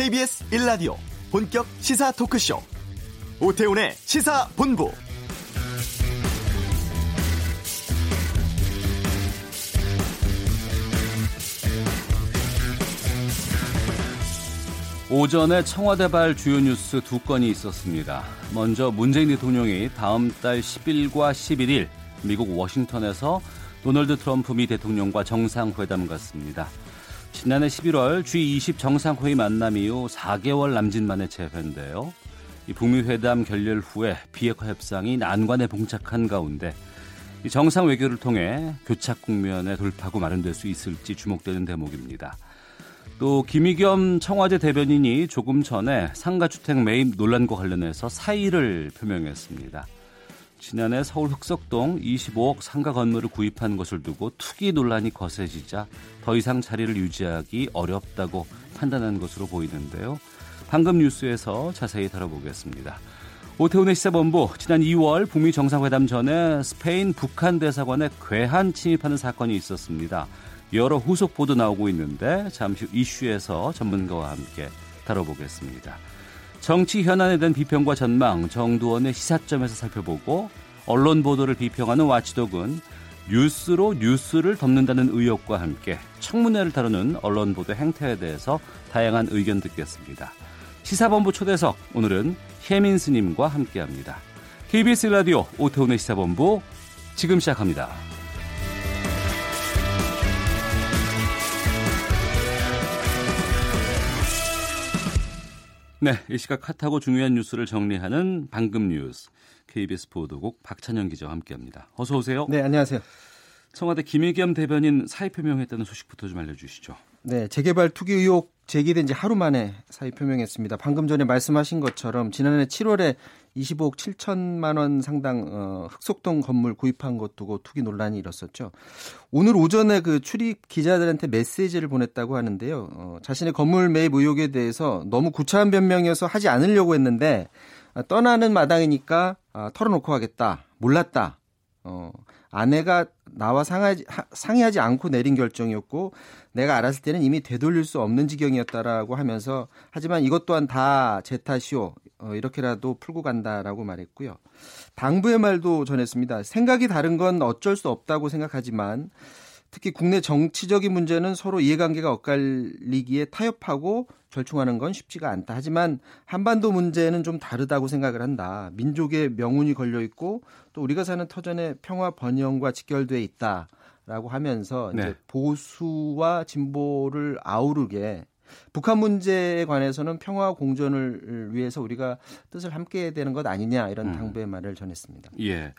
KBS 1라디오 본격 시사 토크쇼 오태훈의 시사본부 오전에 청와대발 주요 뉴스 두 건이 있었습니다. 먼저 문재인 대통령이 다음 달 10일과 11일 미국 워싱턴에서 도널드 트럼프 미 대통령과 정상회담 갖습니다. 지난해 11월 G20 정상회의 만남 이후 4개월 남짓 만에 재회인데요. 이 북미 회담 결렬 후에 비핵화 협상이 난관에 봉착한 가운데 정상 외교를 통해 교착 국면에 돌파구 마련될 수 있을지 주목되는 대목입니다. 또 김의겸 청와대 대변인이 조금 전에 상가주택 매입 논란과 관련해서 사의를 표명했습니다. 지난해 서울 흑석동 25억 상가 건물을 구입한 것을 두고 투기 논란이 거세지자 더 이상 자리를 유지하기 어렵다고 판단한 것으로 보이는데요. 방금 뉴스에서 자세히 다뤄보겠습니다. 오태훈의 시사본부 지난 2월 북미 정상회담 전에 스페인 북한 대사관에 괴한 침입하는 사건이 있었습니다. 여러 후속 보도 나오고 있는데 잠시 후 이슈에서 전문가와 함께 다뤄보겠습니다. 정치 현안에 대한 비평과 전망 정두원의 시사점에서 살펴보고 언론 보도를 비평하는 와치독은 뉴스로 뉴스를 덮는다는 의혹과 함께 청문회를 다루는 언론 보도 행태에 대해서 다양한 의견 듣겠습니다. 시사본부 초대석 오늘은 혜민 스님과 함께합니다. KBS 라디오 오태훈의 시사본부 지금 시작합니다. 네, 이 시각 핫하고 중요한 뉴스를 정리하는 방금 뉴스 KBS 보도국 박찬영 기자와 함께합니다. 어서 오세요. 네, 안녕하세요. 청와대 김의겸 대변인 사의 표명했다는 소식부터 좀 알려주시죠. 네, 재개발 투기 의혹 제기된 지 하루 만에 사의 표명했습니다. 방금 전에 말씀하신 것처럼 지난해 7월에 25억 7천만 원 상당 어, 흑석동 건물 구입한 것 두고 투기 논란이 일었었죠. 오늘 오전에 그 출입 기자들한테 메시지를 보냈다고 하는데요. 어, 자신의 건물 매입 의혹에 대해서 너무 구차한 변명이어서 하지 않으려고 했는데 아, 떠나는 마당이니까 아, 털어놓고 하겠다. 몰랐다. 어, 아내가 나와 상하지, 상의하지 않고 내린 결정이었고 내가 알았을 때는 이미 되돌릴 수 없는 지경이었다라고 하면서 하지만 이것 또한 다 제 탓이오 어, 이렇게라도 풀고 간다라고 말했고요. 당부의 말도 전했습니다. 생각이 다른 건 어쩔 수 없다고 생각하지만 특히 국내 정치적인 문제는 서로 이해관계가 엇갈리기에 타협하고 결충하는 건 쉽지가 않다. 하지만 한반도 문제는 좀 다르다고 생각을 한다. 민족의 명운이 걸려 있고 또 우리가 사는 터전의 평화 번영과 직결돼 있다라고 하면서 네. 이제 보수와 진보를 아우르게 북한 문제에 관해서는 평화 공존을 위해서 우리가 뜻을 함께 해야 되는 것 아니냐 이런 음. 당부의 말을 전했습니다. 예.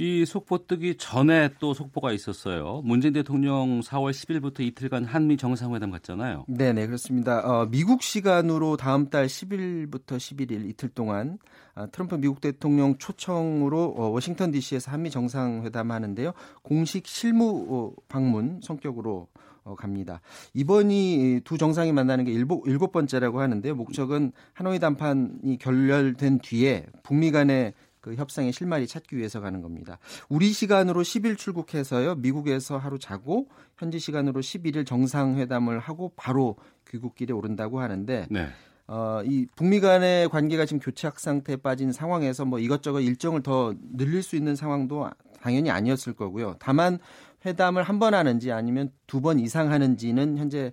이 속보 뜨기 전에 또 속보가 있었어요. 문재인 대통령 4월 10일부터 이틀간 한미 정상회담 갔잖아요. 네, 네, 그렇습니다. 어, 미국 시간으로 다음 달 10일부터 11일 이틀 동안 아, 트럼프 미국 대통령 초청으로 어, 워싱턴 DC에서 한미 정상회담 하는데요. 공식 실무 어, 방문 성격으로 어, 갑니다. 이번이 두 정상이 만나는 게 일곱, 일곱 번째라고 하는데요. 목적은 하노이 담판이 결렬된 뒤에 북미 간의 그 협상의 실마리 찾기 위해서 가는 겁니다. 우리 시간으로 10일 출국해서요. 미국에서 하루 자고 현지 시간으로 11일 정상회담을 하고 바로 귀국길에 오른다고 하는데 네. 어, 이 북미 간의 관계가 지금 교착 상태에 빠진 상황에서 뭐 이것저것 일정을 더 늘릴 수 있는 상황도 당연히 아니었을 거고요. 다만 회담을 한 번 하는지 아니면 두 번 이상 하는지는 현재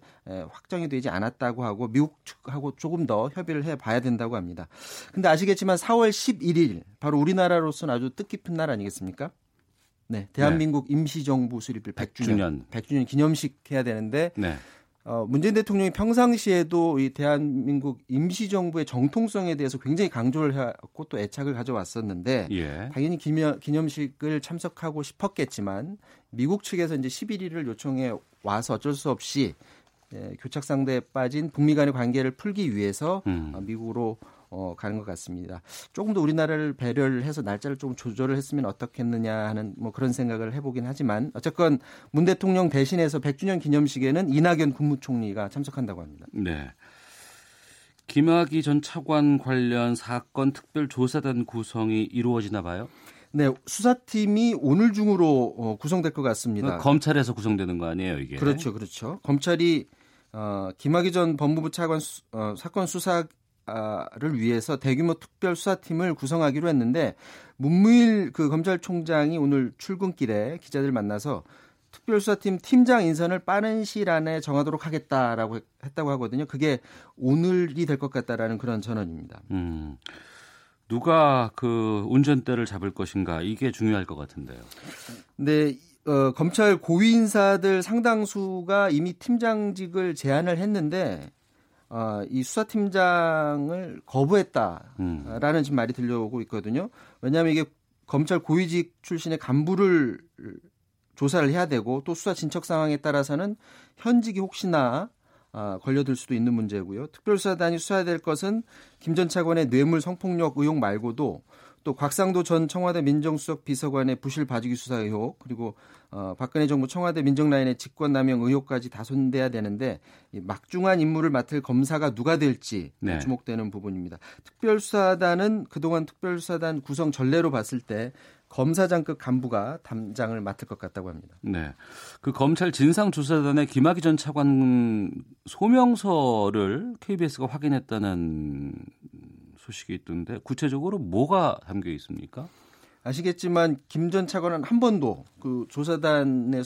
확정이 되지 않았다고 하고 미국 측하고 조금 더 협의를 해 봐야 된다고 합니다. 근데 아시겠지만 4월 11일 바로 우리나라로서는 아주 뜻깊은 날 아니겠습니까? 네, 대한민국 네. 임시정부 수립일 100주년 100주년, 100주년 기념식 해야 되는데 네. 어, 문재인 대통령이 평상시에도 이 대한민국 임시정부의 정통성에 대해서 굉장히 강조를 해왔고 또 애착을 가져왔었는데 예. 당연히 기념, 기념식을 참석하고 싶었겠지만 미국 측에서 이제 11일을 요청해 와서 어쩔 수 없이 예, 교착 상대에 빠진 북미 간의 관계를 풀기 위해서 음. 어, 미국으로 어, 가는 것 같습니다. 조금 더 우리나라를 배려를 해서 날짜를 좀 조절을 했으면 어떻겠느냐 하는 뭐 그런 생각을 해보긴 하지만 어쨌건 문 대통령 대신해서 100주년 기념식에는 이낙연 국무총리가 참석한다고 합니다. 네. 김학의 전 차관 관련 사건 특별조사단 구성이 이루어지나 봐요? 네, 수사팀이 오늘 중으로 어, 구성될 것 같습니다. 검찰에서 구성되는 거 아니에요, 이게? 그렇죠, 그렇죠. 검찰이 어, 김학의 전 법무부 차관 수, 어, 사건 수사 를 위해서 대규모 특별 수사팀을 구성하기로 했는데 문무일 그 검찰총장이 오늘 출근길에 기자들 만나서 특별수사팀 팀장 인선을 빠른 시일 안에 정하도록 하겠다라고 했다고 하거든요. 그게 오늘이 될 것 같다라는 그런 전언입니다. 음. 누가 그 운전대를 잡을 것인가 이게 중요할 것 같은데요. 네, 어, 검찰 고위 인사들 상당수가 이미 팀장직을 제안을 했는데 어, 이 수사팀장을 거부했다라는 음. 지금 말이 들려오고 있거든요. 왜냐하면 이게 검찰 고위직 출신의 간부를 조사를 해야 되고 또 수사 진척 상황에 따라서는 현직이 혹시나 아, 걸려들 수도 있는 문제고요. 특별수사단이 수사해야 될 것은 김 전 차관의 뇌물 성폭력 의혹 말고도 또 곽상도 전 청와대 민정수석 비서관의 부실 봐주기 수사 의혹 그리고 어, 박근혜 정부 청와대 민정라인의 직권남용 의혹까지 다 손대야 되는데 이 막중한 임무를 맡을 검사가 누가 될지 네. 주목되는 부분입니다. 특별수사단은 그동안 특별수사단 구성 전례로 봤을 때 검사장급 간부가 담장을 맡을 것 같다고 합니다. 네. 그 검찰 진상조사단의 김학의 전 차관 소명서를 KBS가 확인했다는 소식이 있던데 구체적으로 뭐가 담겨 있습니까? 아시겠지만 김 전 차관은 한 번도 그 조사단에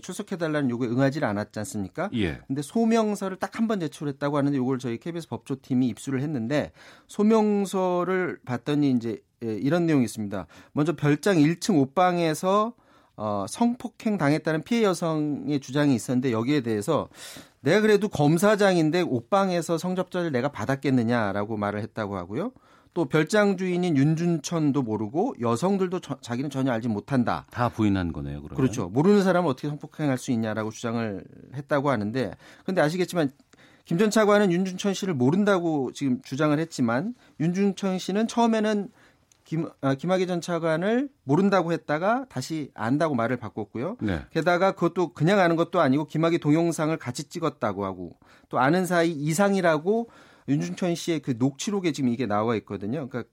출석해달라는 요구에 응하지 않았지 않습니까? 예. 근데 소명서를 딱 한 번 제출했다고 하는데 이걸 저희 KBS 법조팀이 입수를 했는데 소명서를 봤더니 이제 예, 이런 내용이 있습니다. 먼저 별장 1층 옷방에서 어, 성폭행 당했다는 피해 여성의 주장이 있었는데 여기에 대해서 내가 그래도 검사장인데 옷방에서 성접자를 내가 받았겠느냐라고 말을 했다고 하고요. 또 별장 주인인 윤준천도 모르고 여성들도 저, 자기는 전혀 알지 못한다. 다 부인한 거네요. 그러면. 그렇죠. 모르는 사람은 어떻게 성폭행할 수 있냐라고 주장을 했다고 하는데 그런데 아시겠지만 김 전 차관은 윤준천 씨를 모른다고 지금 주장을 했지만 윤준천 씨는 처음에는 김, 아, 김학의 전 차관을 모른다고 했다가 다시 안다고 말을 바꿨고요. 네. 게다가 그것도 그냥 아는 것도 아니고 김학의 동영상을 같이 찍었다고 하고 또 아는 사이 이상이라고 윤준천 씨의 그 녹취록에 지금 이게 나와 있거든요. 그러니까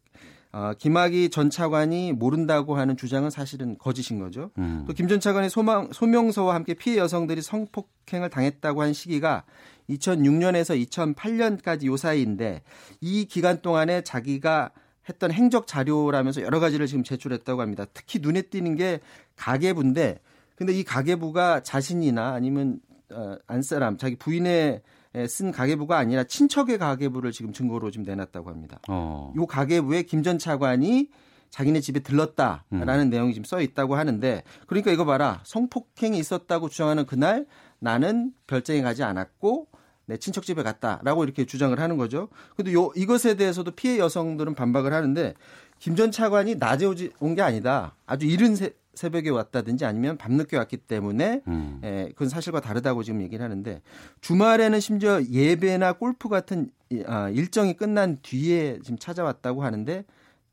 어, 김학의 전 차관이 모른다고 하는 주장은 사실은 거짓인 거죠. 음. 또김 전 차관의 소망, 소명서와 함께 피해 여성들이 성폭행을 당했다고 한 시기가 2006년에서 2008년까지 요 사이인데 이 기간 동안에 자기가 했던 행적 자료라면서 여러 가지를 지금 제출했다고 합니다. 특히 눈에 띄는 게 가계부인데 근데 이 가계부가 자신이나 아니면 어, 안사람 자기 부인의 쓴 가계부가 아니라 친척의 가계부를 지금 증거로 지금 내놨다고 합니다. 어. 요 가계부에 김 전 차관이 자기네 집에 들렀다라는 음. 내용이 지금 써 있다고 하는데 그러니까 이거 봐라 성폭행이 있었다고 주장하는 그날 나는 별장에 가지 않았고 내 친척 집에 갔다라고 이렇게 주장을 하는 거죠. 근데 요 이것에 대해서도 피해 여성들은 반박을 하는데 김 전 차관이 낮에 온게 아니다. 아주 이른 새, 새벽에 왔다든지 아니면 밤늦게 왔기 때문에 음. 예, 그건 사실과 다르다고 지금 얘기를 하는데 주말에는 심지어 예배나 골프 같은 아, 일정이 끝난 뒤에 지금 찾아왔다고 하는데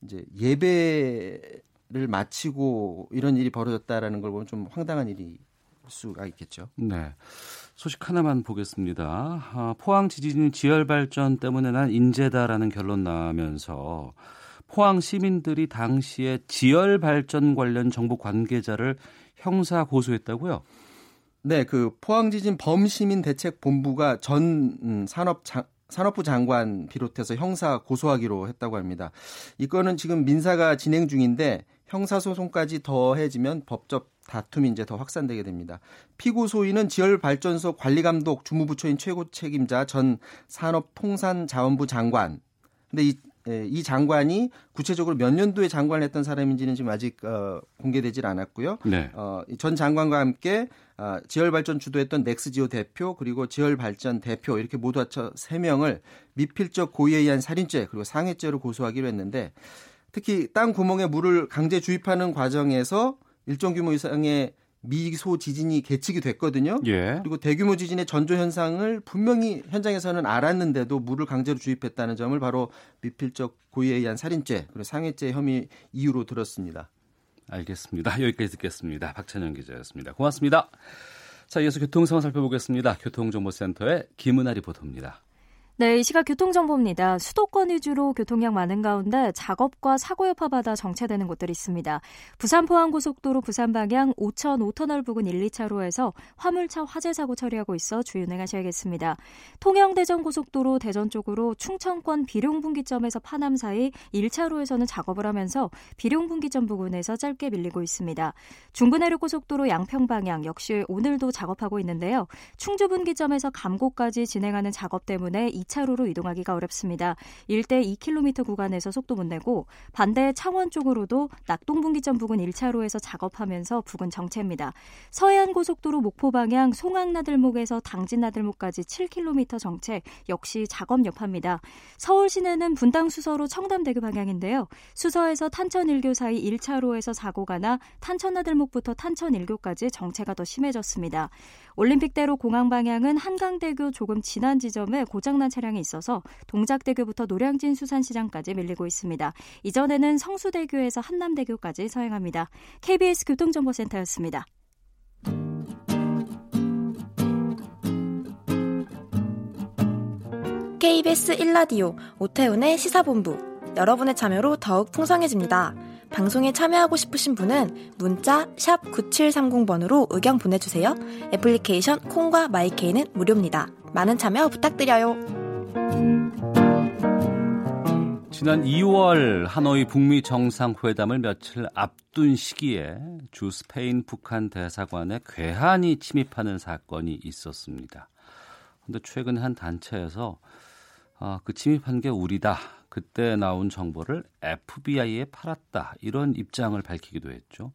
이제 예배를 마치고 이런 일이 벌어졌다라는 걸 보면 좀 황당한 일이 수가 있겠죠. 네. 소식 하나만 보겠습니다. 아, 포항 지진 지열 발전 때문에 난 인재다라는 결론 나면서 포항 시민들이 당시에 지열 발전 관련 정부 관계자를 형사 고소했다고요? 네, 그 포항 지진 범시민 대책 본부가 전 음, 산업 장, 산업부 장관 비롯해서 형사 고소하기로 했다고 합니다. 이거는 지금 민사가 진행 중인데 형사 소송까지 더해지면 법적 다툼이 이제 더 확산되게 됩니다. 피고 소인은 지열발전소 관리감독 주무부처인 최고 책임자 전 산업통산자원부 장관. 근데 이, 이 장관이 구체적으로 몇 년도에 장관을 했던 사람인지는 지금 아직 어, 공개되질 않았고요. 네. 어, 전 장관과 함께 어, 지열발전 주도했던 넥스지오 대표 그리고 지열발전 대표 이렇게 모두 합쳐 3명을 미필적 고의에 의한 살인죄 그리고 상해죄로 고소하기로 했는데 특히 땅 구멍에 물을 강제 주입하는 과정에서 일정 규모 이상의 미소 지진이 계측이 됐거든요. 예. 그리고 대규모 지진의 전조 현상을 분명히 현장에서는 알았는데도 물을 강제로 주입했다는 점을 바로 미필적 고의에 의한 살인죄 그리고 상해죄 혐의 이유로 들었습니다. 알겠습니다. 여기까지 듣겠습니다. 박찬영 기자였습니다. 고맙습니다. 자, 이어서 교통 상황 살펴보겠습니다. 교통정보센터의 김은아 리포터입니다. 네, 이 시각 교통정보입니다. 수도권 위주로 교통량 많은 가운데 작업과 사고 여파받아 정체되는 곳들이 있습니다. 부산 포항고속도로 부산 방향 5천 5터널 부근 1, 2차로에서 화물차 화재 사고 처리하고 있어 주의운행하셔야겠습니다. 통영대전고속도로 대전 쪽으로 충청권 비룡분기점에서 파남 사이 1차로에서는 작업을 하면서 비룡분기점 부근에서 짧게 밀리고 있습니다. 중부내륙고속도로 양평 방향 역시 오늘도 작업하고 있는데요. 충주분기점에서 감곡까지 진행하는 작업 때문에 2차로로 이동하기가 어렵습니다. 일대 2km 구간에서 속도 못 내고 반대 창원 쪽으로도 낙동분기점 부근 1차로에서 작업하면서 부근 정체입니다. 서해안 고속도로 목포 방향 송악나들목에서 당진나들목까지 7km 정체 역시 작업 여파입니다. 서울 시내는 분당 수서로 청담대교 방향인데요. 수서에서 탄천 1교 사이 1차로에서 사고가 나 탄천나들목부터 탄천 1교까지 정체가 더 심해졌습니다. 올림픽대로 공항 방향은 한강대교 조금 지난 지점에 고장난 차량이 있어서 동작대교부터 노량진 수산시장까지 밀리고 있습니다. 이전에는 성수대교에서 한남대교까지 서행합니다. KBS 교통정보센터였습니다. KBS 1라디오 오태훈의 시사본부 여러분의 참여로 더욱 풍성해집니다. 방송에 참여하고 싶으신 분은 문자 9730번으로 의견 보내주세요. 애플리케이션 콩과 마이케이는 무료입니다. 많은 참여 부탁드려요. 지난 2월 하노이 북미 정상회담을 며칠 앞둔 시기에 주 스페인 북한 대사관에 괴한이 침입하는 사건이 있었습니다. 그런데 최근 한 단체에서 아, 그 침입한 게 우리다. 그때 나온 정보를 FBI에 팔았다. 이런 입장을 밝히기도 했죠.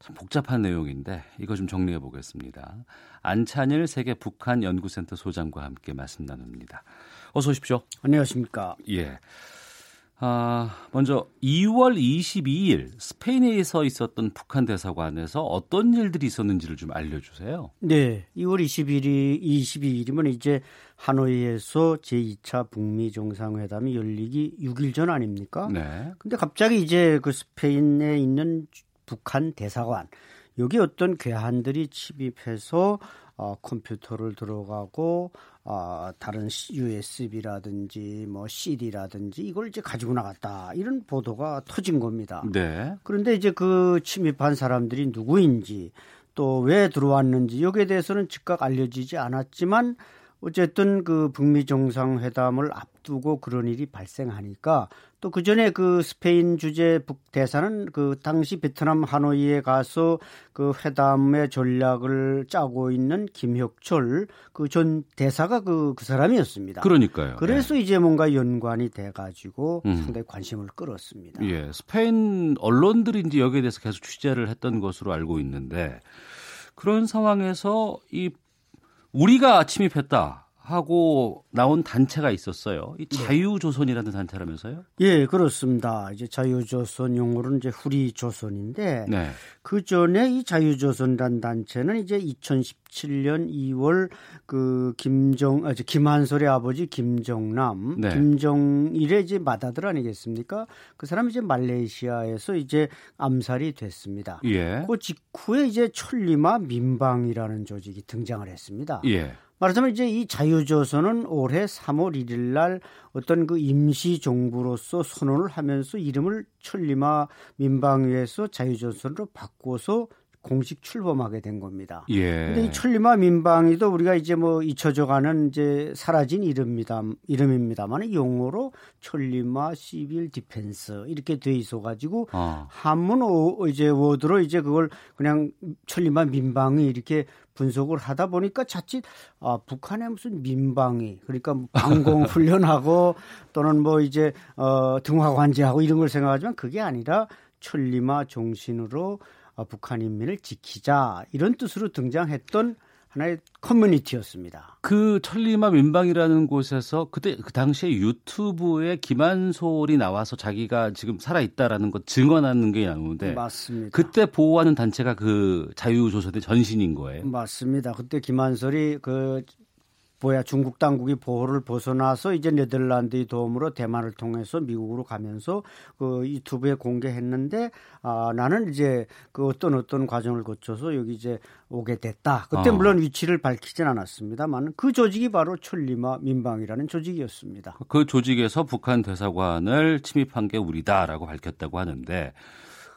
참 복잡한 내용인데 이거 좀 정리해 보겠습니다. 안찬일 세계 북한 연구센터 소장과 함께 말씀 나눕니다. 어서 오십시오. 안녕하십니까? 예. 아, 먼저 2월 22일 스페인에서 있었던 북한 대사관에서 어떤 일들이 있었는지를 좀 알려주세요. 네, 2월 21일, 22일이면 이제 하노이에서 제2차 북미 정상회담이 열리기 6일 전 아닙니까? 네. 근데 갑자기 이제 그 스페인에 있는 북한 대사관 여기 어떤 괴한들이 침입해서 어, 컴퓨터를 들어가고 어, 다른 USB라든지 뭐 CD라든지 이걸 이제 가지고 나갔다 이런 보도가 터진 겁니다. 네. 그런데 이제 그 침입한 사람들이 누구인지 또 왜 들어왔는지 여기에 대해서는 즉각 알려지지 않았지만 어쨌든 그 북미 정상회담을 앞두고 그런 일이 발생하니까 또 그 전에 그 스페인 주재 북대사는 그 당시 베트남 하노이에 가서 그 회담의 전략을 짜고 있는 김혁철 그 전 대사가 그, 그 사람이었습니다. 그러니까요. 그래서 예. 이제 뭔가 연관이 돼가지고 음. 상당히 관심을 끌었습니다. 예, 스페인 언론들이 이제 여기에 대해서 계속 취재를 했던 것으로 알고 있는데 그런 상황에서 이 우리가 침입했다 하고 나온 단체가 있었어요. 이 자유조선이라는 단체라면서요? 예, 그렇습니다. 이제 자유조선 용어로는 이제 후리조선인데 네. 그 전에 이 자유조선이란 단체는 이제 2017년 2월 그 김정, 아, 저 김한솔의 아버지 김정남, 네. 김정일의 이제 맏아들 아니겠습니까? 그 사람이 이제 말레이시아에서 이제 암살이 됐습니다. 예. 그 직후에 이제 천리마 민방이라는 조직이 등장을 했습니다. 예. 말하자면 이제 이 자유조선은 올해 3월 1일 날 어떤 그 임시 정부로서 선언을 하면서 이름을 천리마 민방위에서 자유조선으로 바꿔서 공식 출범하게 된 겁니다. 예. 근데 이 천리마 민방위도 우리가 이제 뭐 잊혀져가는 이제 사라진 이름입니다. 이름입니다만 용어로 천리마 Civil Defense 이렇게 돼 있어 가지고 어. 한문 오, 이제 워드로 이제 그걸 그냥 천리마 민방위 이렇게 분석을 하다 보니까 자칫 아, 북한에 무슨 민방위 그러니까 뭐 방공 훈련하고 또는 뭐 이제 어, 등화 관제하고 이런 걸 생각하지만 그게 아니라 천리마 정신으로 어, 북한 인민을 지키자 이런 뜻으로 등장했던 하나의 커뮤니티였습니다. 그 천리마 민방이라는 곳에서 그때 그 당시에 유튜브에 김한솔이 나와서 자기가 지금 살아 있다라는 것 증언하는 게 나오는데 맞습니다. 그때 보호하는 단체가 그 자유조선의 전신인 거예요. 맞습니다. 그때 김한솔이 그 북부야 중국 당국이 보호를 벗어나서 이제 네덜란드의 도움으로 대만을 통해서 미국으로 가면서 그 유튜브에 공개했는데 아 나는 이제 그 어떤 어떤 과정을 거쳐서 여기 이제 오게 됐다. 그때 어. 물론 위치를 밝히진 않았습니다만 그 조직이 바로 천리마 민방이라는 조직이었습니다. 그 조직에서 북한 대사관을 침입한 게 우리다라고 밝혔다고 하는데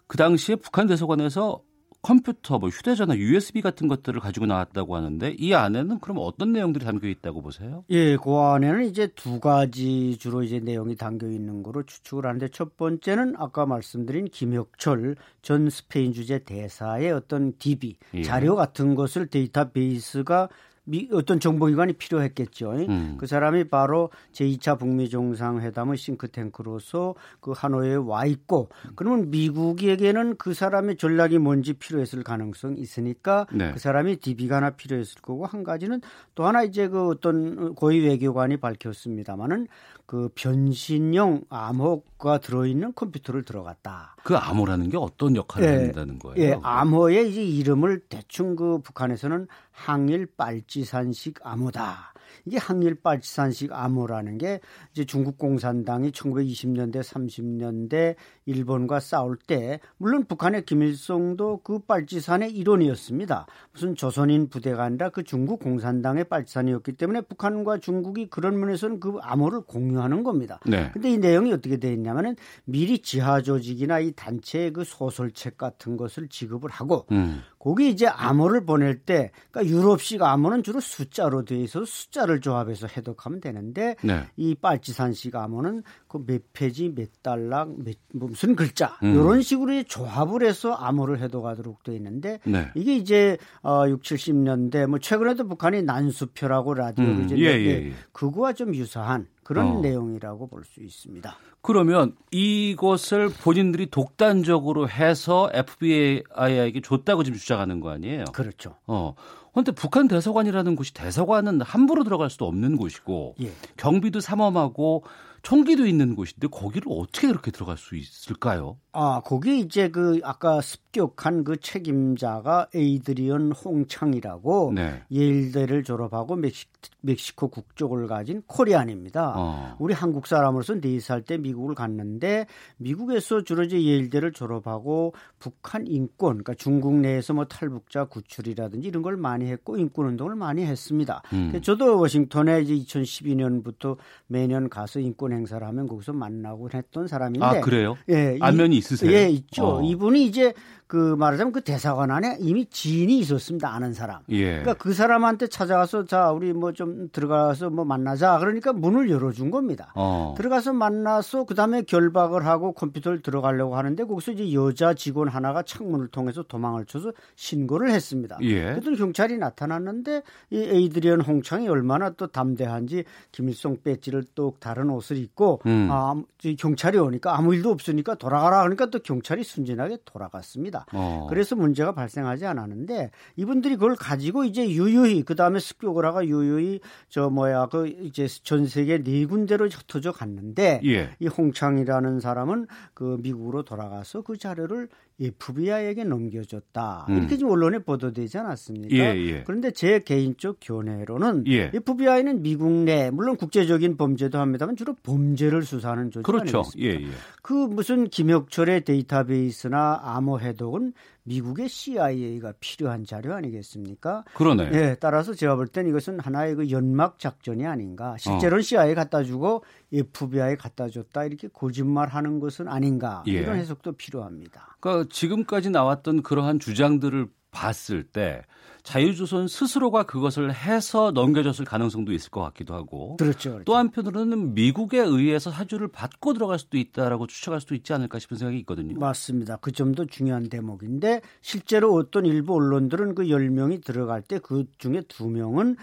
그 당시에 북한 대사관에서 컴퓨터, 뭐 휴대전화, USB 같은 것들을 가지고 나왔다고 하는데 이 안에는 그럼 어떤 내용들이 담겨 있다고 보세요? 예, 그 안에는 이제 두 가지 주로 이제 내용이 담겨 있는 거로 추측을 하는데 첫 번째는 아까 말씀드린 김혁철 전 스페인 주재 대사의 어떤 DB 예. 자료 같은 것을 데이터베이스가 미, 어떤 정보기관이 필요했겠죠. 음. 그 사람이 바로 제2차 북미 정상회담의 싱크탱크로서 그 하노이에 와 있고 그러면 미국에게는 그 사람의 전략이 뭔지 필요했을 가능성이 있으니까 네. 그 사람이 DB가 하나 필요했을 거고 한 가지는 또 하나 이제 그 어떤 고위 외교관이 밝혔습니다마는 그 변신용 암호가 들어있는 컴퓨터를 들어갔다. 그 암호라는 게 어떤 역할을 예, 한다는 거예요? 예, 암호의 이제 이름을 대충 그 북한에서는 항일 빨치산식 암호다. 이게 항일 빨치산식 암호라는 게 이제 중국 공산당이 1920년대 30년대 일본과 싸울 때 물론 북한의 김일성도 그 빨치산의 일원이었습니다. 무슨 조선인 부대가 아니라 그 중국 공산당의 빨치산이었기 때문에 북한과 중국이 그런 면에서는 그 암호를 공유하는 겁니다. 네. 근데 이 내용이 어떻게 되어 있냐면은 미리 지하 조직이나 이 단체의 그 소설책 같은 것을 지급을 하고 음. 거기 이제 암호를 보낼 때 그러니까 유럽식 암호는 주로 숫자로 되어 있어서 숫자를 조합해서 해독하면 되는데 네. 이 빨치산식 암호는 그 몇 페이지 몇 단락 몇 무슨 글자 음. 이런 식으로 조합을 해서 암호를 해독하도록 되어 있는데 네. 이게 이제 어 6, 70년대 뭐 최근에도 북한이 난수표라고 라디오로 음. 이제 예, 예, 예. 그거와 좀 유사한 그런 어. 내용이라고 볼 수 있습니다. 그러면 이것을 본인들이 독단적으로 해서 FBI에게 줬다고 지금 주장하는 거 아니에요? 그렇죠. 어. 그런데 북한 대사관이라는 곳이 대사관은 함부로 들어갈 수도 없는 곳이고 예. 경비도 삼엄하고 총기도 있는 곳인데 거기를 어떻게 그렇게 들어갈 수 있을까요? 아, 거기 이제 그 아까 습격한 그 책임자가 에이드리언 홍창이라고 네. 예일대를 졸업하고 멕시, 멕시코 국적을 가진 코리안입니다. 어. 우리 한국 사람으로서 4살 때 미국을 갔는데 미국에서 주로 이제 예일대를 졸업하고 북한 인권, 그러니까 중국 내에서 뭐 탈북자 구출이라든지 이런 걸 많이 했고 인권 운동을 많이 했습니다. 음. 저도 워싱턴에 이제 2012년부터 매년 가서 인권 행사를 하면 거기서 만나고 했던 사람인데. 아, 그래요? 예. 안면이 있으세요? 예, 있죠. 어. 이분이 이제 그 말하자면 그 대사관 안에 이미 지인이 있었습니다. 아는 사람. 예. 그러니까 그 사람한테 찾아가서 자 우리 뭐 좀 들어가서 뭐 만나자. 그러니까 문을 열어준 겁니다. 어. 들어가서 만나서 그 다음에 결박을 하고 컴퓨터를 들어가려고 하는데 거기서 이제 여자 직원 하나가 창문을 통해서 도망을 쳐서 신고를 했습니다. 예. 그랬더니 경찰이 나타났는데 이 에이드리언 홍창이 얼마나 또 담대한지 김일성 배지를 또 다른 옷을 입고 음. 아 경찰이 오니까 아무 일도 없으니까 돌아가라 그러니까 또 경찰이 순진하게 돌아갔습니다. 있습니다. 어. 그래서 문제가 발생하지 않았는데 이분들이 그걸 가지고 이제 유유히 그 다음에 습격을 하고 유유히 저 뭐야 그 이제 전 세계 네 군데로 흩어져 갔는데 예. 이 홍창이라는 사람은 그 미국으로 돌아가서 그 자료를 FBI에게 넘겨줬다. 음. 이렇게 지금 언론에 보도되지 않았습니까? 예, 예. 그런데 제 개인적 견해로는 예. FBI는 미국 내 물론 국제적인 범죄도 합니다만 주로 범죄를 수사하는 조직 그렇죠. 아니겠습니까? 예, 예. 그 무슨 김혁철의 데이터베이스나 암호 해독은 미국의 CIA가 필요한 자료 아니겠습니까? 그러네. 예, 따라서 제가 볼 땐 이것은 하나의 그 연막 작전이 아닌가. 실제로는 어. CIA 갖다 주고 FBI 갖다 줬다 이렇게 거짓말하는 것은 아닌가. 예. 이런 해석도 필요합니다. 그러니까 지금까지 나왔던 그러한 주장들을 봤을 때 자유조선 스스로가 그것을 해서 넘겨줬을 가능성도 있을 것 같기도 하고 그렇죠, 그렇죠. 또 한편으로는 미국에 의해서 사주를 받고 들어갈 수도 있다라고 추측할 수도 있지 않을까 싶은 생각이 있거든요. 맞습니다. 그 점도 중요한 대목인데 실제로 어떤 일부 언론들은 그 10명이 들어갈 때 그 중에 2명은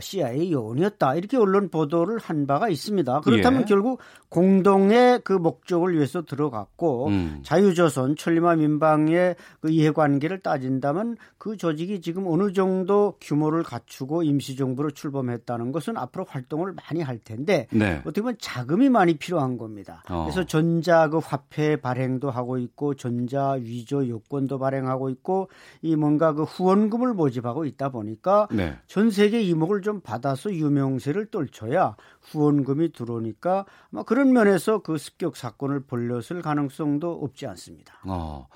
CIA 어, 요원이었다. 이렇게 언론 보도를 한 바가 있습니다. 그렇다면 예. 결국 공동의 그 목적을 위해서 들어갔고 음. 자유조선 천리마 민방의 그 이해관계를 따진다면 그 조직이 지금 어느 정도 규모를 갖추고 임시정부로 출범했다는 것은 앞으로 활동을 많이 할 텐데 네. 어떻게 보면 자금이 많이 필요한 겁니다. 어. 그래서 전자 그 화폐 발행도 하고 있고 전자 위조 요건도 발행하고 있고 이 뭔가 그 후원금을 모집하고 있다 보니까 네. 전 세계 이목을 좀 받아서 유명세를 떨쳐야 후원금이 들어오니까 아마 그런 면에서 그 습격 사건을 벌렸을 가능성도 없지 않습니다. 어.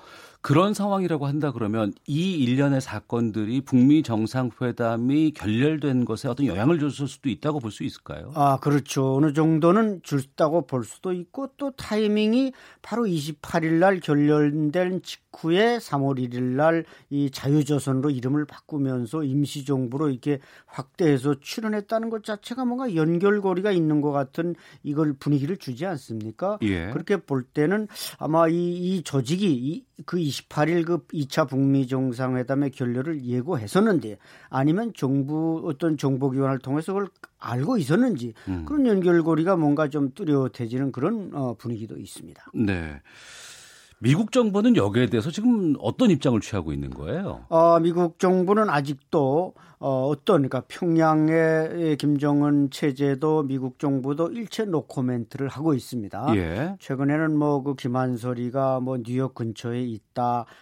그런 상황이라고 한다 그러면 이 일련의 사건들이 북미 정상회담이 결렬된 것에 어떤 영향을 줬을 수도 있다고 볼 수 있을까요? 아, 그렇죠. 어느 정도는 줬다고 볼 수도 있고 또 타이밍이 바로 28일 날 결렬된 직후에 3월 1일 날 이 자유조선으로 이름을 바꾸면서 임시정부로 이렇게 확대해서 출연했다는 것 자체가 뭔가 연결고리 가 있는 것 같은 이걸 분위기를 주지 않습니까? 예. 그렇게 볼 때는 아마 이, 이 조직이 이, 그 28일 그 2차 북미 정상회담의 결렬을 예고했었는데 아니면 정부 어떤 정보기관을 통해서 그걸 알고 있었는지 음. 그런 연결고리가 뭔가 좀 뚜렷해지는 그런 어, 분위기도 있습니다. 네. 미국 정부는 여기에 대해서 지금 어떤 입장을 취하고 있는 거예요? 어, 미국 정부는 아직도 어, 어떤 그러니까 평양의 김정은 체제도 미국 정부도 일체 노코멘트를 하고 있습니다. 예. 최근에는 뭐 그 김한솔이가 뭐 뉴욕 근처에 있다.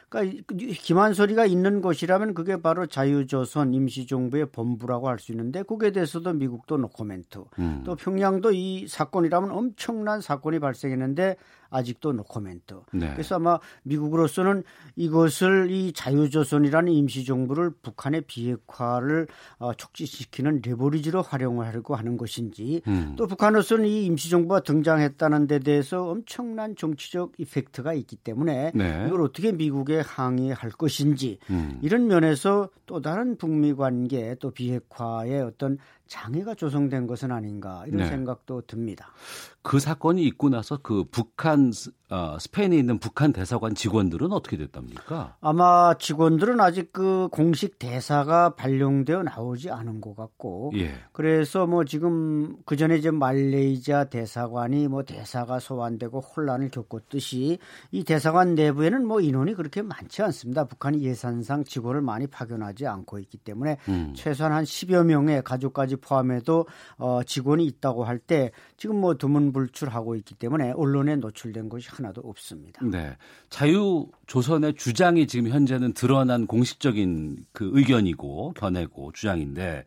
그러니까 김한솔이가 있는 곳이라면 그게 바로 자유조선 임시정부의 본부라고 할 수 있는데 거기에 대해서도 미국도 노코멘트. 음. 또 평양도 이 사건이라면 엄청난 사건이 발생했는데 아직도 노코멘트. 네. 그래서 아마 미국으로서는 이것을 이 자유조선이라는 임시정부를 북한의 비핵화를 어, 촉진시키는 레버리지로 활용하려고 하는 것인지 음. 또 북한으로서는 이 임시정부가 등장했다는 데 대해서 엄청난 정치적 이펙트가 있기 때문에 네. 이걸 어떻게 미국에 항의할 것인지 음. 이런 면에서 또 다른 북미 관계 또 비핵화의 어떤 장애가 조성된 것은 아닌가 이런 네. 생각도 듭니다. 그 사건이 있고 나서 그 북한 어, 스페인에 있는 북한 대사관 직원들은 어떻게 됐답니까? 아마 직원들은 아직 그 공식 대사가 발령되어 나오지 않은 것 같고, 예. 그래서 뭐 지금 그 전에 이제 말레이시아 대사관이 뭐 대사가 소환되고 혼란을 겪었듯이 이 대사관 내부에는 뭐 인원이 그렇게 많지 않습니다. 북한이 예산상 직원을 많이 파견하지 않고 있기 때문에 음. 최소한 한 10여 명의 가족까지 포함해도 어, 직원이 있다고 할 때 지금 뭐 두문불출하고 있기 때문에 언론에 노출된 것이 하나도 없습니다. 네. 자유조선의 주장이 지금 현재는 드러난 공식적인 그 의견이고 견해고 주장인데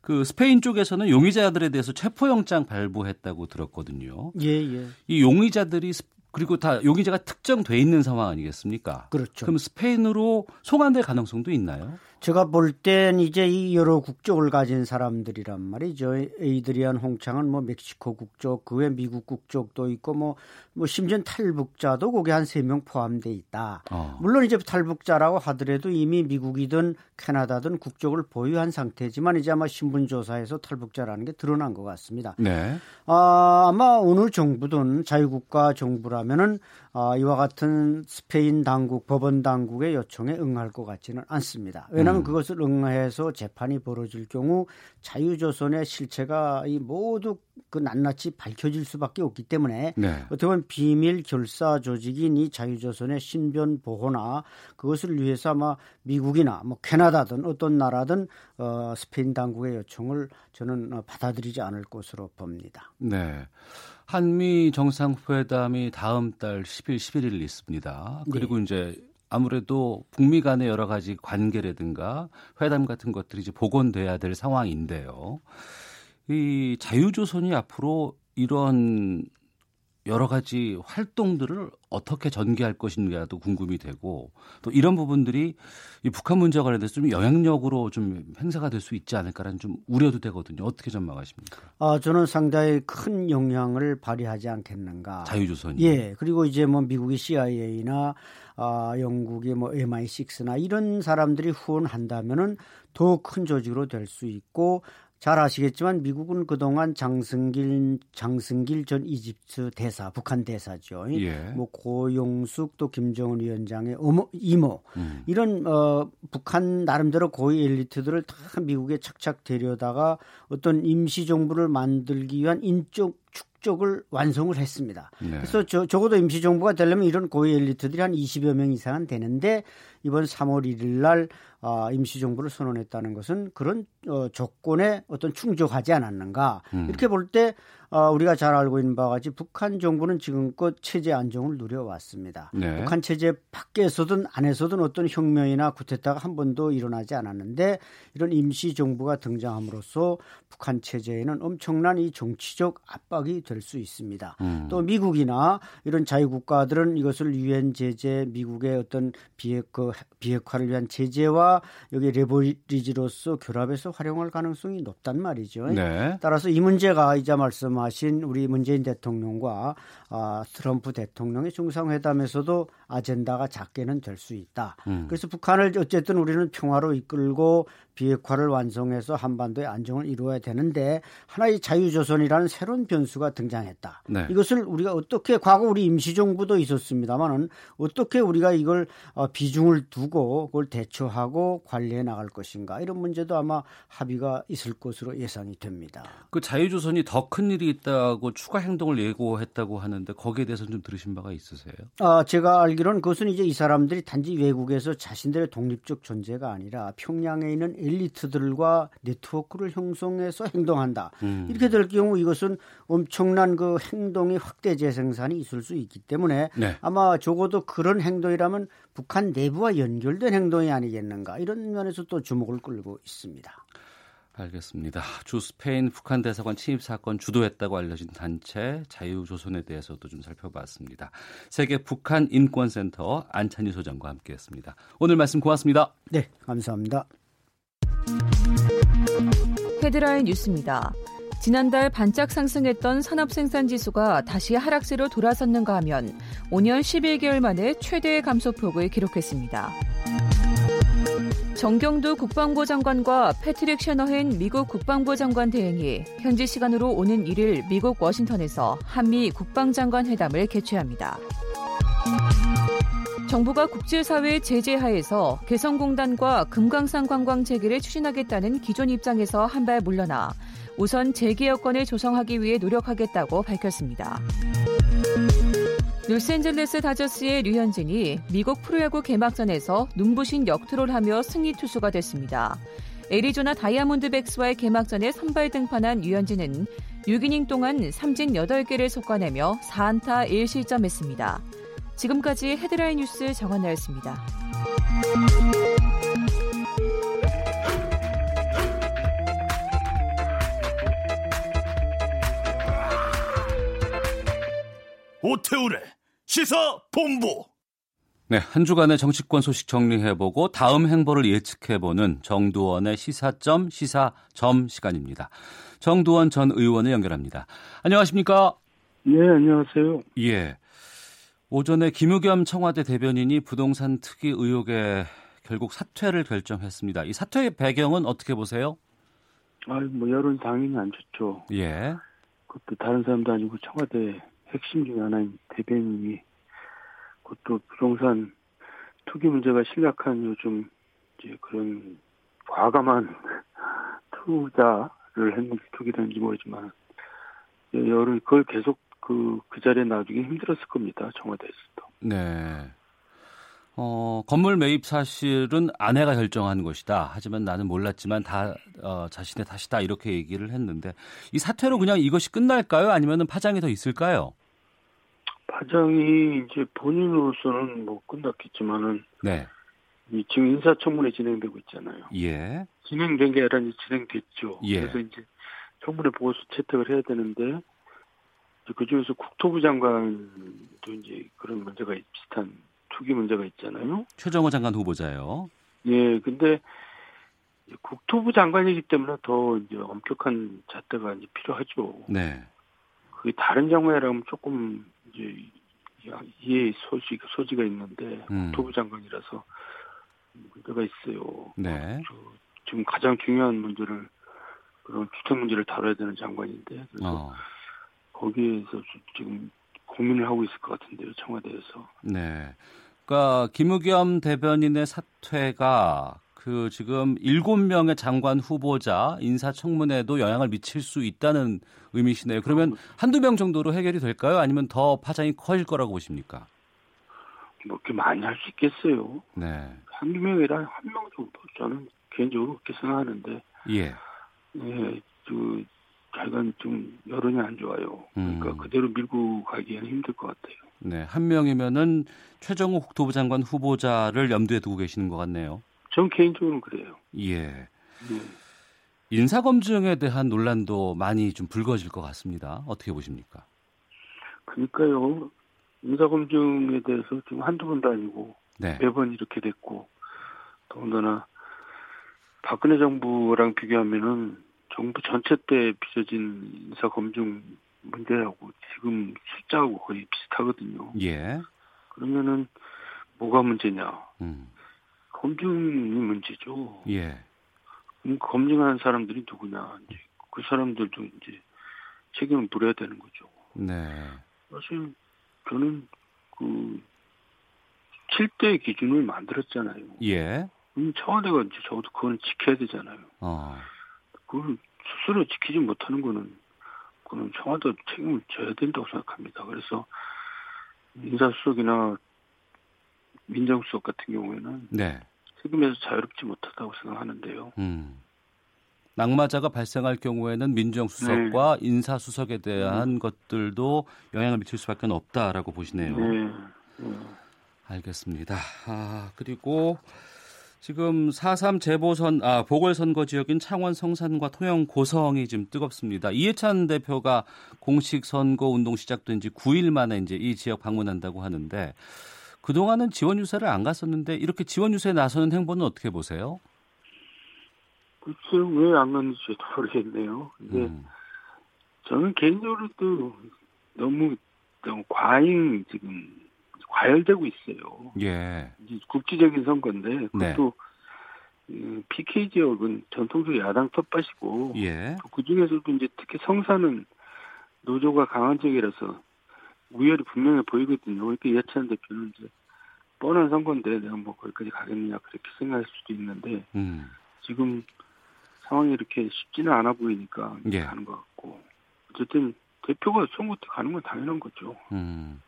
그 스페인 쪽에서는 용의자들에 대해서 체포영장 발부했다고 들었거든요. 예, 예. 이 용의자들이 그리고 다 용의자가 특정돼 있는 상황 아니겠습니까? 그렇죠. 그럼 스페인으로 송환될 가능성도 있나요? 제가 볼 땐 이제 이 여러 국적을 가진 사람들이란 말이죠. 에이드리안 홍창은 뭐 멕시코 국적, 그 외 미국 국적도 있고 뭐, 뭐 심지어 탈북자도 거기 한 세 명 포함돼 있다. 어. 물론 이제 탈북자라고 하더라도 이미 미국이든 캐나다든 국적을 보유한 상태지만 이제 아마 신분조사에서 탈북자라는 게 드러난 것 같습니다. 네. 아, 아마 어느 정부든 자유국가 정부라면은 아, 이와 같은 스페인 당국, 법원 당국의 요청에 응할 것 같지는 않습니다. 왜냐 하면 음. 그것을 응해서 재판이 벌어질 경우 자유조선의 실체가 이 모두 그 낱낱이 밝혀질 수밖에 없기 때문에 네. 어떻게 보면 비밀 결사 조직인 이 자유조선의 신변 보호나 그것을 위해서 아마 미국이나 뭐 캐나다든 어떤 나라든 어, 스페인 당국의 요청을 저는 어, 받아들이지 않을 것으로 봅니다. 네. 한미 정상회담이 다음 달 10일, 11일 있습니다. 그리고 네. 이제 아무래도 북미 간의 여러 가지 관계라든가 회담 같은 것들이 이제 복원돼야 될 상황인데요. 이 자유조선이 앞으로 이런 여러 가지 활동들을 어떻게 전개할 것인가도 궁금이 되고 또 이런 부분들이 이 북한 문제와 관련돼서 좀 영향력으로 좀 행사가 될 수 있지 않을까라는 좀 우려도 되거든요. 어떻게 전망하십니까? 아 저는 상당히 큰 영향을 발휘하지 않겠는가. 자유조선이. 예. 그리고 이제 뭐 미국의 CIA나 아 영국의 뭐 MI6나 이런 사람들이 후원한다면은 더 큰 조직으로 될 수 있고 잘 아시겠지만 미국은 그동안 장승길 장승길 전 이집트 대사 북한 대사죠. 예. 뭐 고용숙 또 김정은 위원장의 어머 이모 음. 이런 어 북한 나름대로 고위 엘리트들을 다 미국에 착착 데려다가 어떤 임시 정부를 만들기 위한 인적 축적을 완성을 했습니다. 네. 그래서 저, 적어도 임시정부가 되려면 이런 고위 엘리트들이 한 20여 명 이상은 되는데 이번 3월 1일 날 아, 임시정부를 선언했다는 것은 그런 어, 조건에 어떤 충족하지 않았는가 음. 이렇게 볼 때 어, 우리가 잘 알고 있는 바와 같이 북한 정부는 지금껏 체제 안정을 누려왔습니다. 네. 북한 체제 밖에서든 안에서든 어떤 혁명이나 구태타가 한 번도 일어나지 않았는데 이런 임시 정부가 등장함으로써 북한 체제에는 엄청난 이 정치적 압박이 될 수 있습니다. 음. 또 미국이나 이런 자유국가들은 이것을 유엔 제재 미국의 어떤 비핵 그 비핵화를 위한 제재와 여기 레버리지로서 결합해서 활용할 가능성이 높단 말이죠. 네. 따라서 이 문제가 이자 말씀 하신 우리 문재인 대통령과 아, 트럼프 대통령의 정상회담에서도 아젠다가 작게는 될 수 있다. 음. 그래서 북한을 어쨌든 우리는 평화로 이끌고 비핵화를 완성해서 한반도의 안정을 이루어야 되는데 하나의 자유조선이라는 새로운 변수가 등장했다. 네. 이것을 우리가 어떻게 과거 우리 임시정부도 있었습니다만은 어떻게 우리가 이걸 어, 비중을 두고 그걸 대처하고 관리해 나갈 것인가 이런 문제도 아마 합의가 있을 것으로 예상이 됩니다. 그 자유조선이 더 큰 일이 있다고 추가 행동을 예고했다고 하는데 거기에 대해서 좀 들으신 바가 있으세요? 아 제가 알기 로는 그것은 이제 이 사람들이 단지 외국에서 자신들의 독립적 존재가 아니라 평양에 있는 엘리트들과 네트워크를 형성해서 행동한다. 음. 이렇게 될 경우 이것은 엄청난 그 행동이 확대 재생산이 있을 수 있기 때문에 네. 아마 적어도 그런 행동이라면 북한 내부와 연결된 행동이 아니겠는가 이런 면에서 또 주목을 끌고 있습니다. 알겠습니다. 주 스페인 북한 대사관 침입 사건 주도했다고 알려진 단체 자유조선에 대해서도 좀 살펴봤습니다. 세계 북한 인권센터 안찬희 소장과 함께했습니다. 오늘 말씀 고맙습니다. 네, 감사합니다. 헤드라인 뉴스입니다. 지난달 반짝 상승했던 산업 생산 지수가 다시 하락세로 돌아섰는가 하면 5년 11개월 만에 최대의 감소폭을 기록했습니다. 정경두 국방부 장관과 패트릭 셔너헨 미국 국방부 장관 대행이 현지 시간으로 오는 1일 미국 워싱턴에서 한미 국방장관 회담을 개최합니다. 정부가 국제사회 제재 하에서 개성공단과 금강산 관광 재개를 추진하겠다는 기존 입장에서 한 발 물러나 우선 재개 여건을 조성하기 위해 노력하겠다고 밝혔습니다. 로스앤젤레스 다저스의 류현진이 미국 프로야구 개막전에서 눈부신 역투를 하며 승리 투수가 됐습니다. 애리조나 다이아몬드백스와의 개막전에 선발 등판한 류현진은 6이닝 동안 삼진 8개를 솎아내며 4안타 1실점했습니다. 지금까지 헤드라인 뉴스 정한나였습니다. 오태우래 시사 본부. 네, 한 주간의 정치권 소식 정리해보고 다음 행보를 예측해보는 정두원의 시사점 시사점 시간입니다. 정두원 전 의원을 연결합니다. 안녕하십니까? 예, 안녕하세요. 예. 오전에 김우겸 청와대 대변인이 부동산 특이 의혹에 결국 사퇴를 결정했습니다. 이 사퇴의 배경은 어떻게 보세요? 아, 뭐 여론 당연히 안 좋죠. 예. 그것도 다른 사람도 아니고 청와대 핵심 중에 하나인 대변인이 그것도 부동산 투기 문제가 심각한 요즘 이제 그런 과감한 투자를 했는지 투기든지 모르지만 여론 그걸 계속 그, 그 자리에 놔두기 힘들었을 겁니다. 청와대에서도. 네. 어, 건물 매입 사실은 아내가 결정한 것이다. 하지만 나는 몰랐지만 다 어, 자신의 탓이다. 이렇게 얘기를 했는데 이 사태로 그냥 이것이 끝날까요? 아니면 파장이 더 있을까요? 파장이 이제 본인으로서는 뭐 끝났겠지만은 네. 이 지금 인사청문회 진행되고 있잖아요. 예. 진행된 게 아니라 이제 진행됐죠. 예. 그래서 이제 청문회 보고서 채택을 해야 되는데 그 중에서 국토부 장관도 이제 그런 문제가 비슷한 투기 문제가 있잖아요. 최정호 장관 후보자요. 예, 근데 국토부 장관이기 때문에 더 이제 엄격한 잣대가 이제 필요하죠. 네. 그게 다른 장관이라면 조금 이제 이해 소지 소지가 있는데 음. 국토부 장관이라서 문제가 있어요. 네. 지금 가장 중요한 문제를 그런 주택 문제를 다뤄야 되는 장관인데 그래서 어. 거기에서 지금 고민을 하고 있을 것 같은데요, 청와대에서. 네. 그러니까 김우겸 대변인의 사퇴가 그 지금 7명의 장관 후보자 인사청문회도 영향을 미칠 수 있다는 의미시네요. 그러면 한두 명 정도로 해결이 될까요? 아니면 더 파장이 커질 거라고 보십니까? 뭐 그렇게 많이 할 수 있겠어요. 네. 한두 명이라 한 명 정도 저는 개인적으로 그렇게 생각하는데. 예. 예, 그 약간 좀 여론이 안 좋아요. 그러니까 음. 그대로 밀고 가기에는 힘들 것 같아요. 네, 한 명이면은 최정호 국토부 장관 후보자를 염두에 두고 계시는 것 같네요. 전 개인적으로는 그래요. 예. 네. 인사검증에 대한 논란도 많이 좀 불거질 것 같습니다. 어떻게 보십니까? 그러니까요. 인사검증에 대해서 지금 한두 번도 아니고 네. 매번 이렇게 됐고 더군다나 박근혜 정부랑 비교하면은 정부 전체 때 빚어진 인사검증 문제하고 지금 숫자하고 거의 비슷하거든요. 예. 그러면은 뭐가 문제냐? 음. 검증이 문제죠. 예. 그럼 검증하는 사람들이 누구냐? 이제 그 사람들도 이제 책임을 물어야 되는 거죠. 네. 사실 저는 그 7대 기준을 만들었잖아요. 예. 음, 청와대가 이제 적어도 그건 지켜야 되잖아요. 어. 그걸 스스로 지키지 못하는 거는 그는 청와대 책임을 져야 된다고 생각합니다. 그래서 인사수석이나 민정수석 같은 경우에는 네. 책임에서 자유롭지 못하다고 생각하는데요. 음. 낙마자가 발생할 경우에는 민정수석과 네. 인사수석에 대한 음. 것들도 영향을 미칠 수밖에 없다라고 보시네요. 네. 네. 알겠습니다. 아, 그리고 지금 4.3 재보선, 아, 보궐선거 지역인 창원 성산과 통영 고성이 지금 뜨겁습니다. 이해찬 대표가 공식 선거 운동 시작된 지 9일 만에 이제 이 지역 방문한다고 하는데 그동안은 지원 유세를 안 갔었는데 이렇게 지원 유세에 나서는 행보는 어떻게 보세요? 글쎄 왜안 갔는지 모르겠네요. 근데 음. 저는 개인적으로도 너무 너무 과잉 지금 과열되고 있어요. 예. 국지적인 선거인데 그것도 네. PK 지역은 전통적으로 야당 텃밭이고 예. 그 중에서도 이제 특히 성산은 노조가 강한 지역이라서 우열이 분명해 보이거든요. 그러니까 예찬 대표는 이제 뻔한 선거인데 내가 뭐 거기까지 가겠느냐 그렇게 생각할 수도 있는데 음. 지금 상황이 이렇게 쉽지는 않아 보이니까 예. 가는 것 같고 어쨌든 대표가 선거 때 가는 건 당연한 거죠. 음.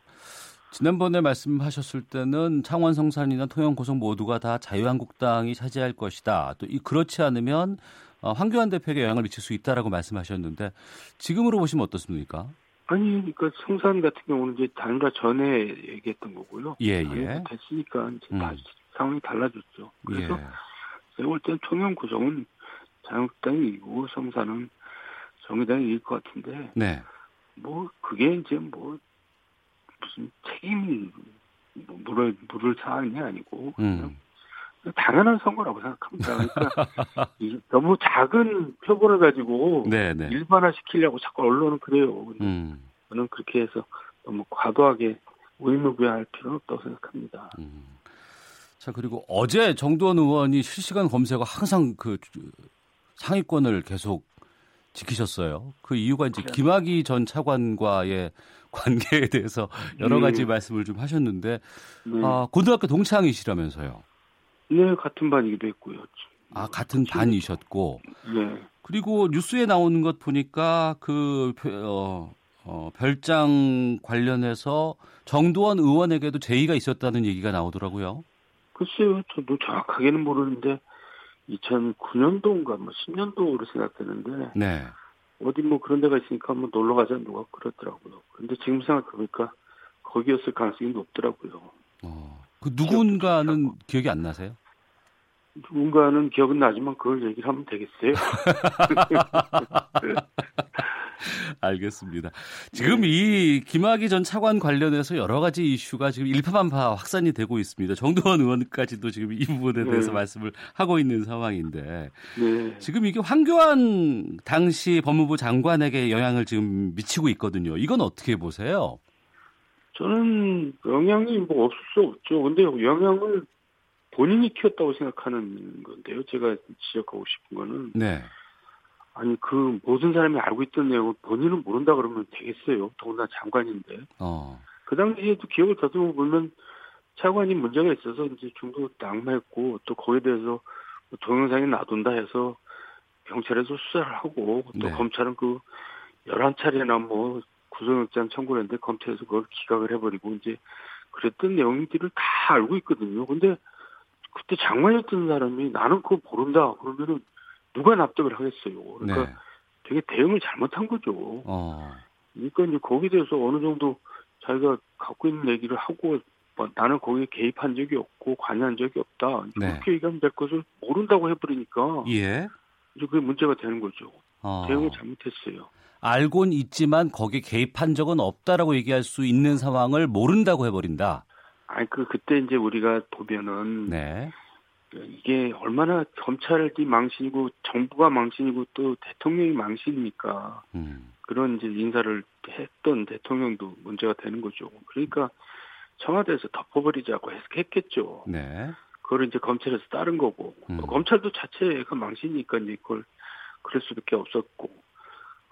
지난번에 말씀하셨을 때는 창원 성산이나 통영 고성 모두가 다 자유한국당이 차지할 것이다. 또 이 그렇지 않으면 어, 황교안 대표에게 영향을 미칠 수 있다라고 말씀하셨는데 지금으로 보시면 어떻습니까? 아니, 그러니까 성산 같은 경우는 이제 단일화 전에 얘기했던 거고요. 예, 예. 됐으니까 이제 음. 다시 상황이 달라졌죠. 그래서 예. 제가 볼 때는 통영 고성은 자유한국당이 이기고 성산은 정의당이 이길 것 같은데. 네. 뭐 그게 이제 뭐 무슨 책임 뭐 물을 물을 사항이 아니고 음. 당연한 선거라고 생각합니다. 그러니까 너무 작은 표본을 가지고 네네. 네. 일반화시키려고 자꾸 언론은 그래요. 음. 저는 그렇게 해서 너무 과도하게 의무부여할 필요는 없다고 생각합니다. 음. 자 그리고 어제 정두원 의원이 실시간 검색어 항상 그 상위권을 계속 지키셨어요. 그 이유가 이제 김학의 전 차관과의 관계에 대해서 여러 가지 네. 말씀을 좀 하셨는데 네. 아, 고등학교 동창이시라면서요. 네, 같은 반이기도 했고요. 아, 같은 반이셨고. 네. 그리고 뉴스에 나오는 것 보니까 그 어, 어, 별장 관련해서 정두원 의원에게도 제의가 있었다는 얘기가 나오더라고요. 글쎄요, 저도 정확하게는 모르는데 2009년도인가 뭐 10년도로 생각되는데 네. 어디 뭐 그런 데가 있으니까 한번 놀러 가자 누가 그러더라고요. 근데 지금 생각해보니까 거기였을 가능성이 높더라고요. 어, 그 누군가는 기억이 안 나세요? 누군가는 기억은 나지만 그걸 얘기를 하면 되겠어요? 알겠습니다. 지금 네. 이 김학의 전 차관 관련해서 여러 가지 이슈가 지금 일파만파 확산이 되고 있습니다. 정도원 의원까지도 지금 이 부분에 네. 대해서 네. 말씀을 하고 있는 상황인데 네. 지금 이게 황교안 당시 법무부 장관에게 영향을 지금 미치고 있거든요. 이건 어떻게 보세요? 저는 영향이 뭐 없을 수 없죠. 근데 영향을 본인이 키웠다고 생각하는 건데요. 제가 지적하고 싶은 거는 네. 아니 그 모든 사람이 알고 있던 내용을 본인은 모른다 그러면 되겠어요. 더군다나 장관인데. 어. 그 당시에도 기억을 더듬어 보면 차관이 문제가 있어서 이제 중도 낙마했고 또 거기에 대해서 동영상이 나돈다 해서 경찰에서 수사를 하고 또 네. 검찰은 그 11차례나 뭐 구속영장 청구를 했는데 검찰에서 그걸 기각을 해버리고 이제 그랬던 내용들을 다 알고 있거든요. 근데 그때 장관이었던 사람이 나는 그거 모른다 그러면은 누가 납득을 하겠어요. 그러니까 네. 되게 대응을 잘못한 거죠. 어. 그러니까 이제 거기에 대해서 어느 정도 자기가 갖고 있는 얘기를 하고 뭐 나는 거기에 개입한 적이 없고 관여한 적이 없다. 네. 그렇게 얘기하면 될 것을 모른다고 해버리니까 예. 이제 그게 문제가 되는 거죠. 어. 대응을 잘못했어요. 알고는 있지만 거기에 개입한 적은 없다라고 얘기할 수 있는 상황을 모른다고 해버린다. 아니 그 그때 이제 우리가 보면은 네. 이게 얼마나 검찰이 망신이고 정부가 망신이고 또 대통령이 망신이니까 음. 그런 이제 인사를 했던 대통령도 문제가 되는 거죠. 그러니까 청와대에서 덮어버리자고 했겠죠. 네. 그걸 이제 검찰에서 따른 거고 음. 검찰도 자체가 망신이니까 이제 그걸 그럴 수밖에 없었고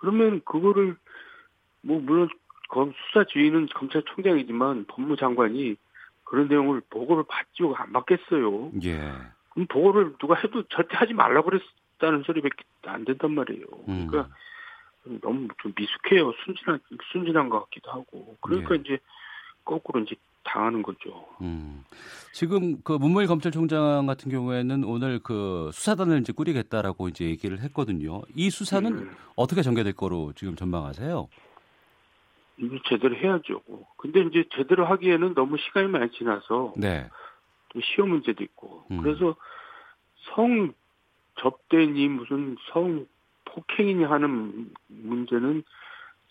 그러면 그거를 뭐 물론 수사 지휘는 검찰총장이지만 법무장관이 그런 내용을 보고를 받지고 안 받겠어요. 예. 그럼 보고를 누가 해도 절대 하지 말라고 그랬다는 소리밖에 안 된단 말이에요. 음. 그러니까 너무 좀 미숙해요. 순진한 순진한 것 같기도 하고. 그러니까 예. 이제 거꾸로 이제 당하는 거죠. 음. 지금 그 문무일 검찰총장 같은 경우에는 오늘 그 수사단을 이제 꾸리겠다라고 이제 얘기를 했거든요. 이 수사는 음. 어떻게 전개될 거로 지금 전망하세요? 이거 제대로 해야죠. 근데 이제 제대로 하기에는 너무 시간이 많이 지나서 네. 또 시험 문제도 있고 음. 그래서 성 접대니 무슨 성 폭행이니 하는 문제는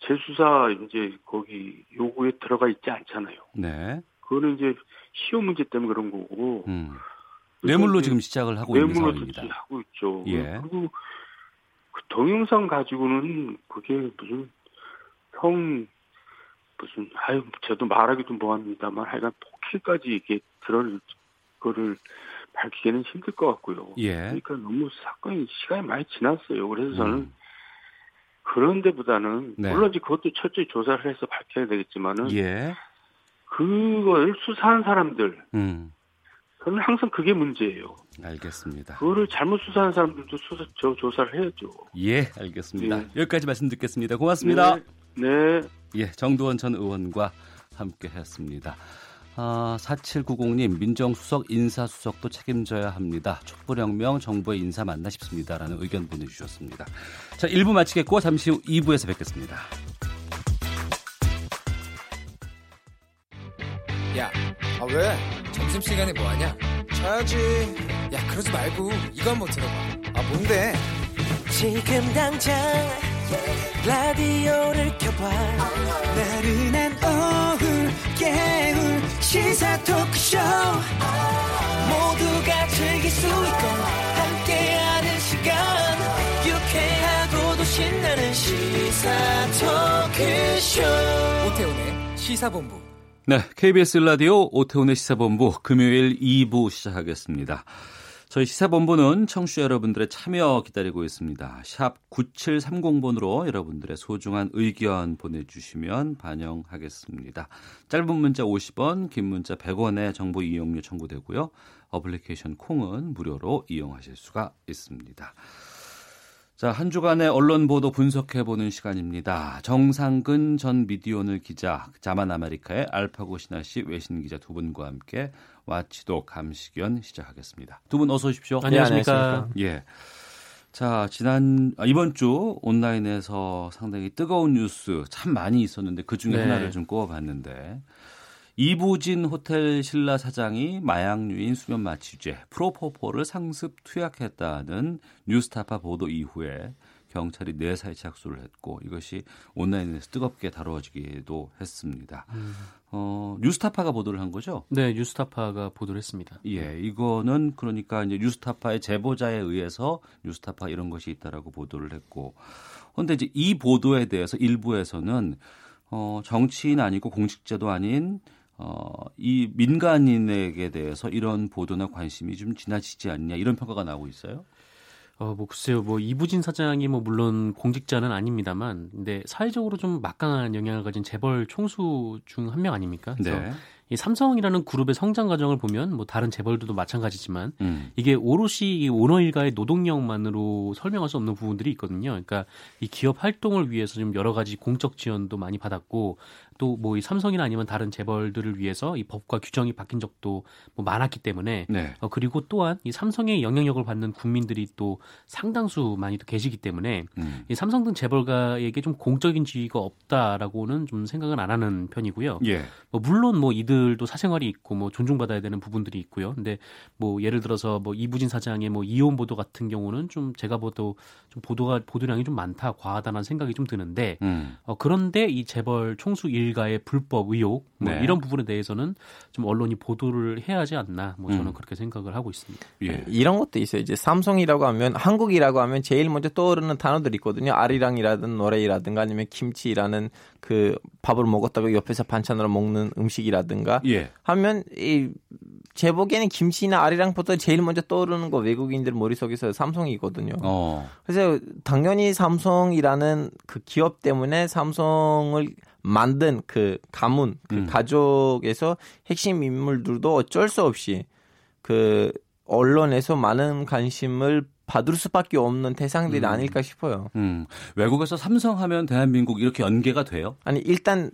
재수사 이제 거기 요구에 들어가 있지 않잖아요. 네. 그거는 이제 시험 문제 때문에 그런 거고. 음. 뇌물로 지금 시작을 하고 있는 상황입니다. 하고 있죠. 예. 그리고 그 동영상 가지고는 그게 무슨 성 무슨 아유 저도 말하기도 뭐합니다만 하여간 폭행까지 이게 들어올 거를 밝히기는 힘들 것 같고요. 예. 그러니까 너무 사건이 시간이 많이 지났어요. 그래서 저는 음. 그런 데보다는 네. 물론 이제 그것도 철저히 조사를 해서 밝혀야 되겠지만은 예. 그걸 수사한 사람들 음. 저는 항상 그게 문제예요. 알겠습니다. 그거를 잘못 수사한 사람들도 수사 저 조사를 해야죠. 예, 알겠습니다. 예. 여기까지 말씀 듣겠습니다. 고맙습니다. 네. 네. 예, 정두원 전 의원과 함께 했습니다. 아, 4790님, 민정수석, 인사수석도 책임져야 합니다. 촛불혁명 정부의 인사 맞나 싶습니다. 라는 의견 보내주셨습니다. 자, 1부 마치겠고, 잠시 후 2부에서 뵙겠습니다. 야, 아, 왜? 점심시간에 뭐하냐? 자야지. 야, 그러지 말고, 이거 한번 들어봐. 아, 뭔데? 지금 당장, 라디오를 켜봐. 나른한 오후, 깨울 시사 토크쇼. 모두가 즐길 수 있고 함께하는 시간. 유쾌하고도 신나는 시사 토크쇼. 오태훈의 시사본부. 네, KBS 라디오 오태훈의 시사본부 금요일 2부 시작하겠습니다. 저희 시사본부는 청취자 여러분들의 참여 기다리고 있습니다. 샵 9730번으로 여러분들의 소중한 의견 보내주시면 반영하겠습니다. 짧은 문자 50원, 긴 문자 100원의 정보 이용료 청구되고요. 어플리케이션 콩은 무료로 이용하실 수가 있습니다. 자, 한 주간의 언론 보도 분석해 보는 시간입니다. 정상근 전 미디어오늘 기자, 자만 아메리카의 알파고 신하 씨 외신 기자 두 분과 함께 와치도 감시견 시작하겠습니다. 두 분 어서 오십시오. 안녕하십니까? 예. 자, 지난 아, 이번 주 온라인에서 상당히 뜨거운 뉴스 참 많이 있었는데 그 중에 네. 하나를 좀 꼽아 봤는데 이부진 호텔 신라 사장이 마약류인 수면 마취제 프로포폴을 상습 투약했다는 뉴스타파 보도 이후에 경찰이 내사에 착수를 했고 이것이 온라인에서 뜨겁게 다뤄지기도 했습니다. 음. 어, 뉴스타파가 보도를 한 거죠? 네, 뉴스타파가 보도를 했습니다. 예, 이거는 그러니까 이제 뉴스타파의 제보자에 의해서 뉴스타파 이런 것이 있다라고 보도를 했고, 그런데 이제 이 보도에 대해서 일부에서는 어, 정치인 아니고 공직자도 아닌 어, 이 민간인에게 대해서 이런 보도나 관심이 좀 지나치지 않냐 이런 평가가 나오고 있어요. 어, 뭐 글쎄요, 뭐 이부진 사장이 뭐 물론 공직자는 아닙니다만, 근데 사회적으로 좀 막강한 영향을 가진 재벌 총수 중 한 명 아닙니까? 그래서 네. 이 삼성이라는 그룹의 성장 과정을 보면 뭐 다른 재벌들도 마찬가지지만 음. 이게 오롯이 오너 일가의 노동력만으로 설명할 수 없는 부분들이 있거든요. 그러니까 이 기업 활동을 위해서 좀 여러 가지 공적 지원도 많이 받았고 또 뭐 이 삼성이나 아니면 다른 재벌들을 위해서 이 법과 규정이 바뀐 적도 뭐 많았기 때문에 네. 어, 그리고 또한 이 삼성의 영향력을 받는 국민들이 또 상당수 많이 또 계시기 때문에 음. 이 삼성 등 재벌가에게 좀 공적인 지위가 없다라고는 좀 생각은 안 하는 편이고요. 예. 뭐 물론 뭐 이들도 사생활이 있고 뭐 존중받아야 되는 부분들이 있고요. 근데 뭐 예를 들어서 뭐 이부진 사장의 뭐 이혼 보도 같은 경우는 좀 제가 보도 좀 보도가 보도량이 좀 많다 과하다는 생각이 좀 드는데 음. 어, 그런데 이 재벌 총수 일 가의 불법 의혹 뭐 네. 이런 부분에 대해서는 좀 언론이 보도를 해야 하지 않나 뭐 저는 음. 그렇게 생각을 하고 있습니다. 예. 이런 것도 있어요. 이제 삼성이라고 하면 한국이라고 하면 제일 먼저 떠오르는 단어들이 있거든요. 아리랑이라든 노래이라든가 아니면 김치라는 그 밥을 먹었다가 옆에서 반찬으로 먹는 음식이라든가 예. 하면 이 제보기에는 김치나 아리랑보다 제일 먼저 떠오르는 거 외국인들 머릿속에서 삼성이거든요. 어. 그래서 당연히 삼성이라는 그 기업 때문에 삼성을 만든 그 가문, 그 음. 가족에서 핵심 인물들도 어쩔 수 없이 그 언론에서 많은 관심을 받을 수밖에 없는 대상들이 음. 아닐까 싶어요. 음. 외국에서 삼성하면 대한민국 이렇게 연계가 돼요? 아니 일단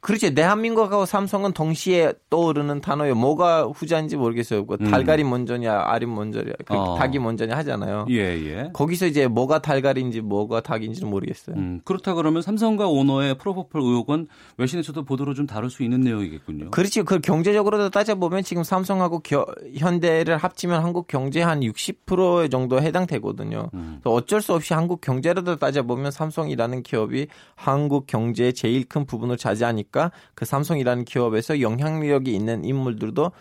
그렇죠. 대한민국하고 삼성은 동시에 떠오르는 단어예요. 뭐가 후자인지 모르겠어요. 그 음. 달걀이 먼저냐, 알이 먼저냐, 그 어. 닭이 먼저냐 하잖아요. 예, 예. 거기서 이제 뭐가 달걀인지 뭐가 닭인지는 모르겠어요. 음. 그렇다 그러면 삼성과 오너의 프로포폴 의혹은 외신에서도 보도로 좀 다룰 수 있는 내용이겠군요. 그렇죠. 그 경제적으로도 따져보면 지금 삼성하고 겨, 현대를 합치면 한국 경제 한 60% 정도 해당 해당되거든요. 음. 어쩔 수 없이 한국 경제로도 따져보면 삼성이라는 기업이 한국 경제의 제일 큰 부분을 차지하니까 그 삼성이라는 기업에서 영향력이 있는 인물들도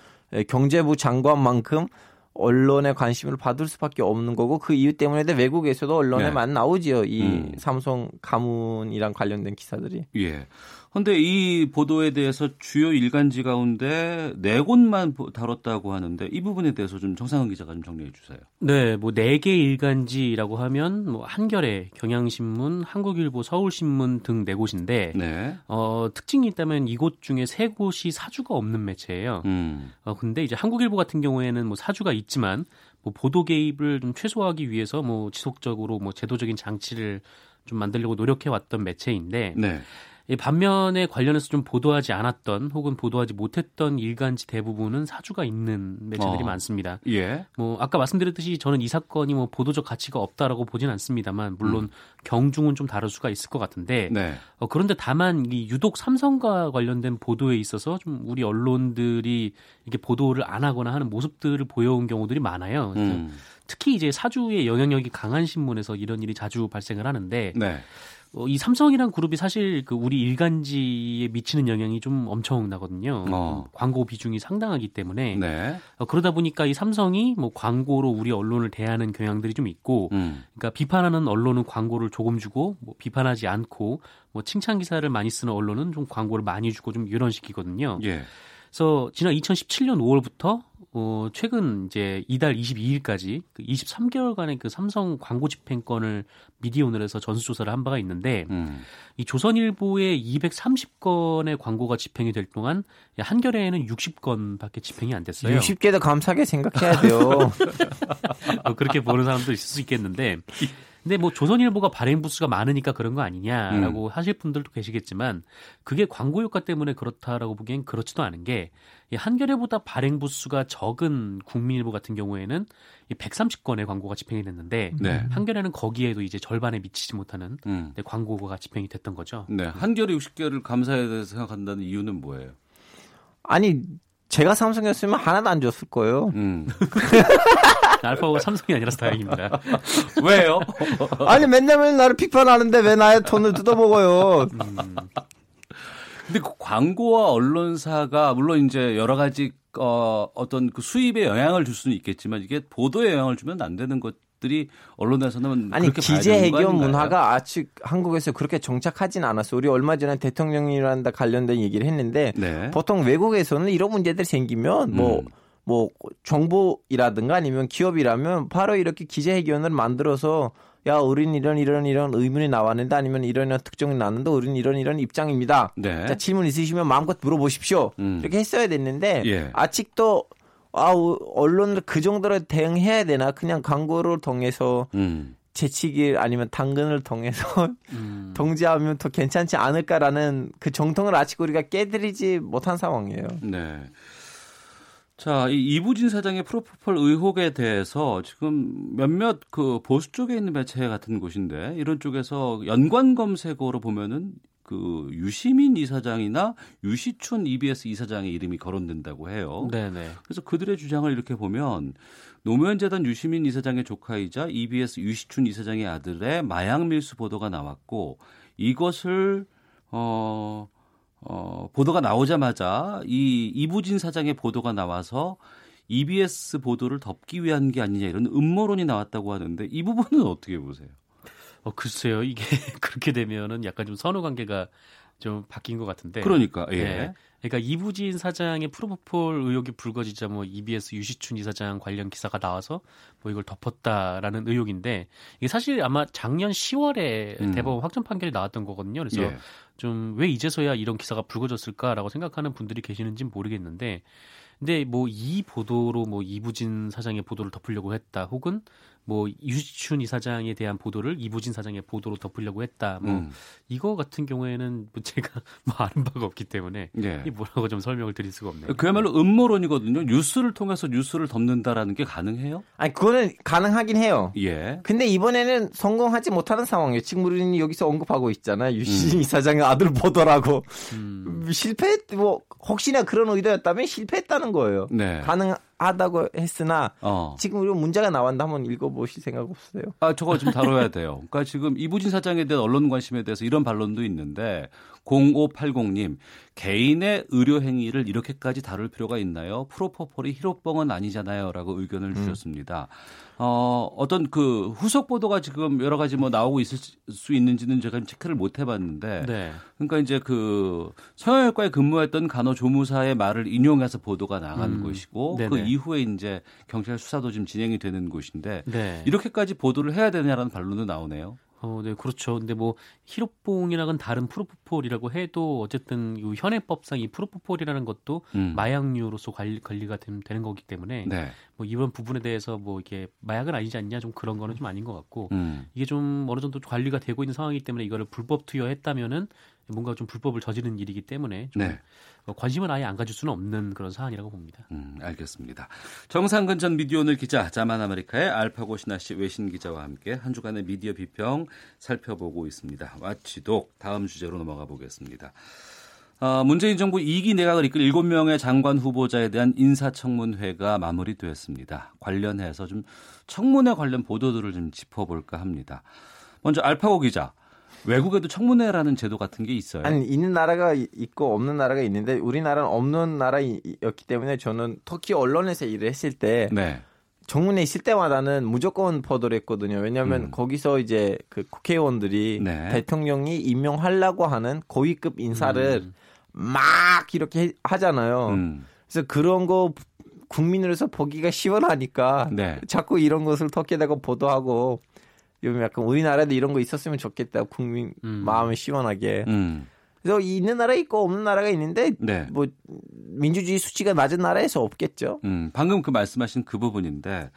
경제부 장관만큼 언론의 관심을 받을 수밖에 없는 거고 그 이유 때문에 외국에서도 언론에 네. 많이 나오지요. 이 음. 삼성 가문이랑 관련된 기사들이. 예. 근데 이 보도에 대해서 주요 일간지 가운데 네 곳만 다뤘다고 하는데 이 부분에 대해서 좀 정상훈 기자가 좀 정리해 주세요. 네, 뭐 네 개 일간지라고 하면 뭐 한겨레, 경향신문, 한국일보, 서울신문 등 네 곳인데 네. 어, 특징이 있다면 이곳 중에 세 곳이 사주가 없는 매체예요. 음. 어, 근데 이제 한국일보 같은 경우에는 뭐 사주가 있지만 뭐 보도 개입을 좀 최소화하기 위해서 뭐 지속적으로 뭐 제도적인 장치를 좀 만들려고 노력해 왔던 매체인데 네. 반면에 관련해서 좀 보도하지 않았던 혹은 보도하지 못했던 일간지 대부분은 사주가 있는 매체들이 어. 많습니다. 예. 뭐 아까 말씀드렸듯이 저는 이 사건이 뭐 보도적 가치가 없다라고 보진 않습니다만 물론 음. 경중은 좀 다를 수가 있을 것 같은데 네. 어, 그런데 다만 이 유독 삼성과 관련된 보도에 있어서 좀 우리 언론들이 이게 보도를 안 하거나 하는 모습들을 보여온 경우들이 많아요. 음. 특히 이제 사주의 영향력이 강한 신문에서 이런 일이 자주 발생을 하는데. 네. 어, 이 삼성이란 그룹이 사실 그 우리 일간지에 미치는 영향이 좀 엄청나거든요. 어. 광고 비중이 상당하기 때문에 네. 어, 그러다 보니까 이 삼성이 뭐 광고로 우리 언론을 대하는 경향들이 좀 있고, 음. 그러니까 비판하는 언론은 광고를 조금 주고 뭐 비판하지 않고 뭐 칭찬 기사를 많이 쓰는 언론은 좀 광고를 많이 주고 좀 이런 식이거든요. 예. 그래서 지난 2017년 5월부터 어, 최근 이제 이달 22일까지 그 23개월간의 그 삼성 광고 집행권을 미디어오늘에서 전수조사를 한 바가 있는데 음. 이 조선일보에 230건의 광고가 집행이 될 동안 한겨레에는 60건밖에 집행이 안 됐어요. 60개도 감사하게 생각해야 돼요. 어, 그렇게 보는 사람도 있을 수 있겠는데 근데 뭐 조선일보가 발행 부수가 많으니까 그런 거 아니냐라고 음. 하실 분들도 계시겠지만 그게 광고 효과 때문에 그렇다라고 보기엔 그렇지도 않은 게 한겨레보다 발행 부수가 적은 국민일보 같은 경우에는 130건의 광고가 집행이 됐는데 네. 한겨레는 거기에도 이제 절반에 미치지 못하는 음. 광고가 집행이 됐던 거죠. 네, 한겨레 60개를 감사해야 돼서 생각한다는 이유는 뭐예요? 아니 제가 삼성이었으면 하나도 안 줬을 거예요. 음. 알파고가 삼성이 아니라서 다행입니다. 왜요? 아니 맨날 맨날 나를 비판하는데 왜 나의 돈을 뜯어먹어요? 음. 근데 그 광고와 언론사가 물론 이제 여러 가지 어, 어떤 그 수입에 영향을 줄 수는 있겠지만 이게 보도에 영향을 주면 안 되는 것 들이 언론에서는 아니 기재 해결 문화가 아직 한국에서 그렇게 정착하진 않았어. 우리 얼마 전에 대통령이란다 관련된 얘기를 했는데 네. 보통 외국에서는 이런 문제들 생기면 뭐 음. 뭐 정부이라든가 아니면 기업이라면 바로 이렇게 기자회견을 만들어서 야, 우린 이런 이런 이런 의문이 나왔는데 아니면 이런 이런 특정이 나왔는데 우린 이런 이런 입장입니다. 네. 자, 질문 있으시면 마음껏 물어보십시오. 음. 이렇게 했어야 됐는데 예. 아직도 아, 언론을 그 정도로 대응해야 되나? 그냥 광고를 통해서 음. 재치기 아니면 당근을 통해서 음. 동지하면 더 괜찮지 않을까라는 그 정통을 아직 우리가 깨드리지 못한 상황이에요. 네. 자, 이 이부진 사장의 프로포폴 의혹에 대해서 지금 몇몇 그 보수 쪽에 있는 매체 같은 곳인데 이런 쪽에서 연관 검색어로 보면은 그 유시민 이사장이나 유시춘 EBS 이사장의 이름이 거론된다고 해요. 네네. 그래서 그들의 주장을 이렇게 보면 노무현 재단 유시민 이사장의 조카이자 EBS 유시춘 이사장의 아들의 마약 밀수 보도가 나왔고 이것을 어 어, 보도가 나오자마자 이 이부진 사장의 보도가 나와서 EBS 보도를 덮기 위한 게 아니냐 이런 음모론이 나왔다고 하는데 이 부분은 어떻게 보세요? 어, 글쎄요. 이게 그렇게 되면은 약간 좀 선후 관계가 좀 바뀐 것 같은데. 그러니까, 예. 네. 그러니까 이부진 사장의 프로포폴 의혹이 불거지자 뭐 EBS 유시춘 이사장 관련 기사가 나와서 뭐 이걸 덮었다라는 의혹인데 이게 사실 아마 작년 10월에 음. 대법원 확정 판결이 나왔던 거거든요. 그래서 예. 좀왜 이제서야 이런 기사가 불거졌을까라고 생각하는 분들이 계시는지는 모르겠는데 근데 뭐 이 보도로 뭐 이부진 사장의 보도를 덮으려고 했다 혹은 뭐 유시춘 이사장에 대한 보도를 이부진 사장의 보도로 덮으려고 했다. 뭐 음. 이거 같은 경우에는 뭐 제가 뭐 아는 바가 없기 때문에 예. 이 뭐라고 좀 설명을 드릴 수가 없네요. 그야말로 음모론이거든요. 뉴스를 통해서 뉴스를 덮는다라는 게 가능해요? 아니 그거는 가능하긴 해요. 예. 근데 이번에는 성공하지 못하는 상황이에요. 지금 우리는 여기서 언급하고 있잖아요. 유시진 음. 이사장의 아들 보더라고 음. 실패 뭐 혹시나 그런 의도였다면 실패했다는 거예요. 네. 가능 하다고 했으나 어. 지금 우리가 문제가 나왔는데 한번 읽어보실 생각 없으세요? 아 저거 좀 다뤄야 돼요. 그러니까 지금 이부진 사장에 대한 언론 관심에 대해서 이런 반론도 있는데 0580님 개인의 의료 행위를 이렇게까지 다룰 필요가 있나요? 프로포폴이 히로뻥은 아니잖아요.라고 의견을 음. 주셨습니다. 어, 어떤 그 후속 보도가 지금 여러 가지 뭐 나오고 있을 수 있는지는 제가 체크를 못 해봤는데, 네. 그러니까 이제 그 성형외과에 근무했던 간호조무사의 말을 인용해서 보도가 나간 음. 것이고, 네네. 그 이후에 이제 경찰 수사도 지금 진행이 되는 곳인데, 네. 이렇게까지 보도를 해야 되냐라는 반론도 나오네요. 어, 네, 그렇죠. 근데 뭐 히로뽕이랑은 다른 프로포폴이라고 해도 어쨌든 이 현행법상 이 프로포폴이라는 것도 음. 마약류로서 관리 관리가 되, 는 거기 때문에 네. 뭐 이런 부분에 대해서 뭐 이게 마약은 아니지 않냐 좀 그런 거는 좀 아닌 것 같고 음. 이게 좀 어느 정도 관리가 되고 있는 상황이기 때문에 이거를 불법 투여했다면은 뭔가 좀 불법을 저지른 일이기 때문에 좀 네. 어, 관심을 아예 안 가질 수는 없는 그런 사안이라고 봅니다. 음, 알겠습니다. 정상근 전 미디어오늘 기자, 자만 아메리카의 알파고 신하 씨 외신 기자와 함께 한 주간의 미디어 비평 살펴보고 있습니다. 와치독 다음 주제로 넘어가 보겠습니다. 어, 문재인 정부 2기 내각을 이끌 7명의 장관 후보자에 대한 인사청문회가 마무리되었습니다. 관련해서 좀 청문회 관련 보도들을 좀 짚어볼까 합니다. 먼저 알파고 기자, 외국에도 청문회라는 제도 같은 게 있어요. 아니 있는 나라가 있고 없는 나라가 있는데 우리나라는 없는 나라였기 때문에 저는 터키 언론에서 일을 했을 때 네. 정문에 있을 때마다는 무조건 보도를 했거든요. 왜냐하면 음. 거기서 이제 그 국회의원들이 네. 대통령이 임명하려고 하는 고위급 인사를 음. 막 이렇게 하잖아요. 음. 그래서 그런 거 국민으로서 보기가 시원하니까 네. 자꾸 이런 것을 터키에다가 보도하고 요즘 약간 우리나라도 이런 거 있었으면 좋겠다. 국민 음. 마음을 시원하게. 음. 그래서 있는 나라 있고 없는 나라가 있는데 네. 뭐 민주주의 수치가 낮은 나라에서 없겠죠. 음, 방금 그 말씀하신 그 부분인데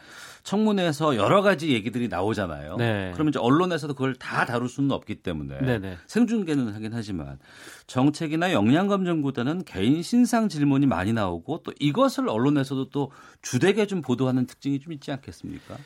청문회에서 여러 가지 얘기들이 나오잖아요. 네. 그러면 이제 언론에서도 그걸 다 다룰 수는 없기 때문에 네네. 네. 생중계는 하긴 하지만 정책이나 역량 검증보다는 개인 신상 질문이 많이 나오고 또 이것을 언론에서도 또 주되게 좀 보도하는 특징이 좀 있지 않겠습니까?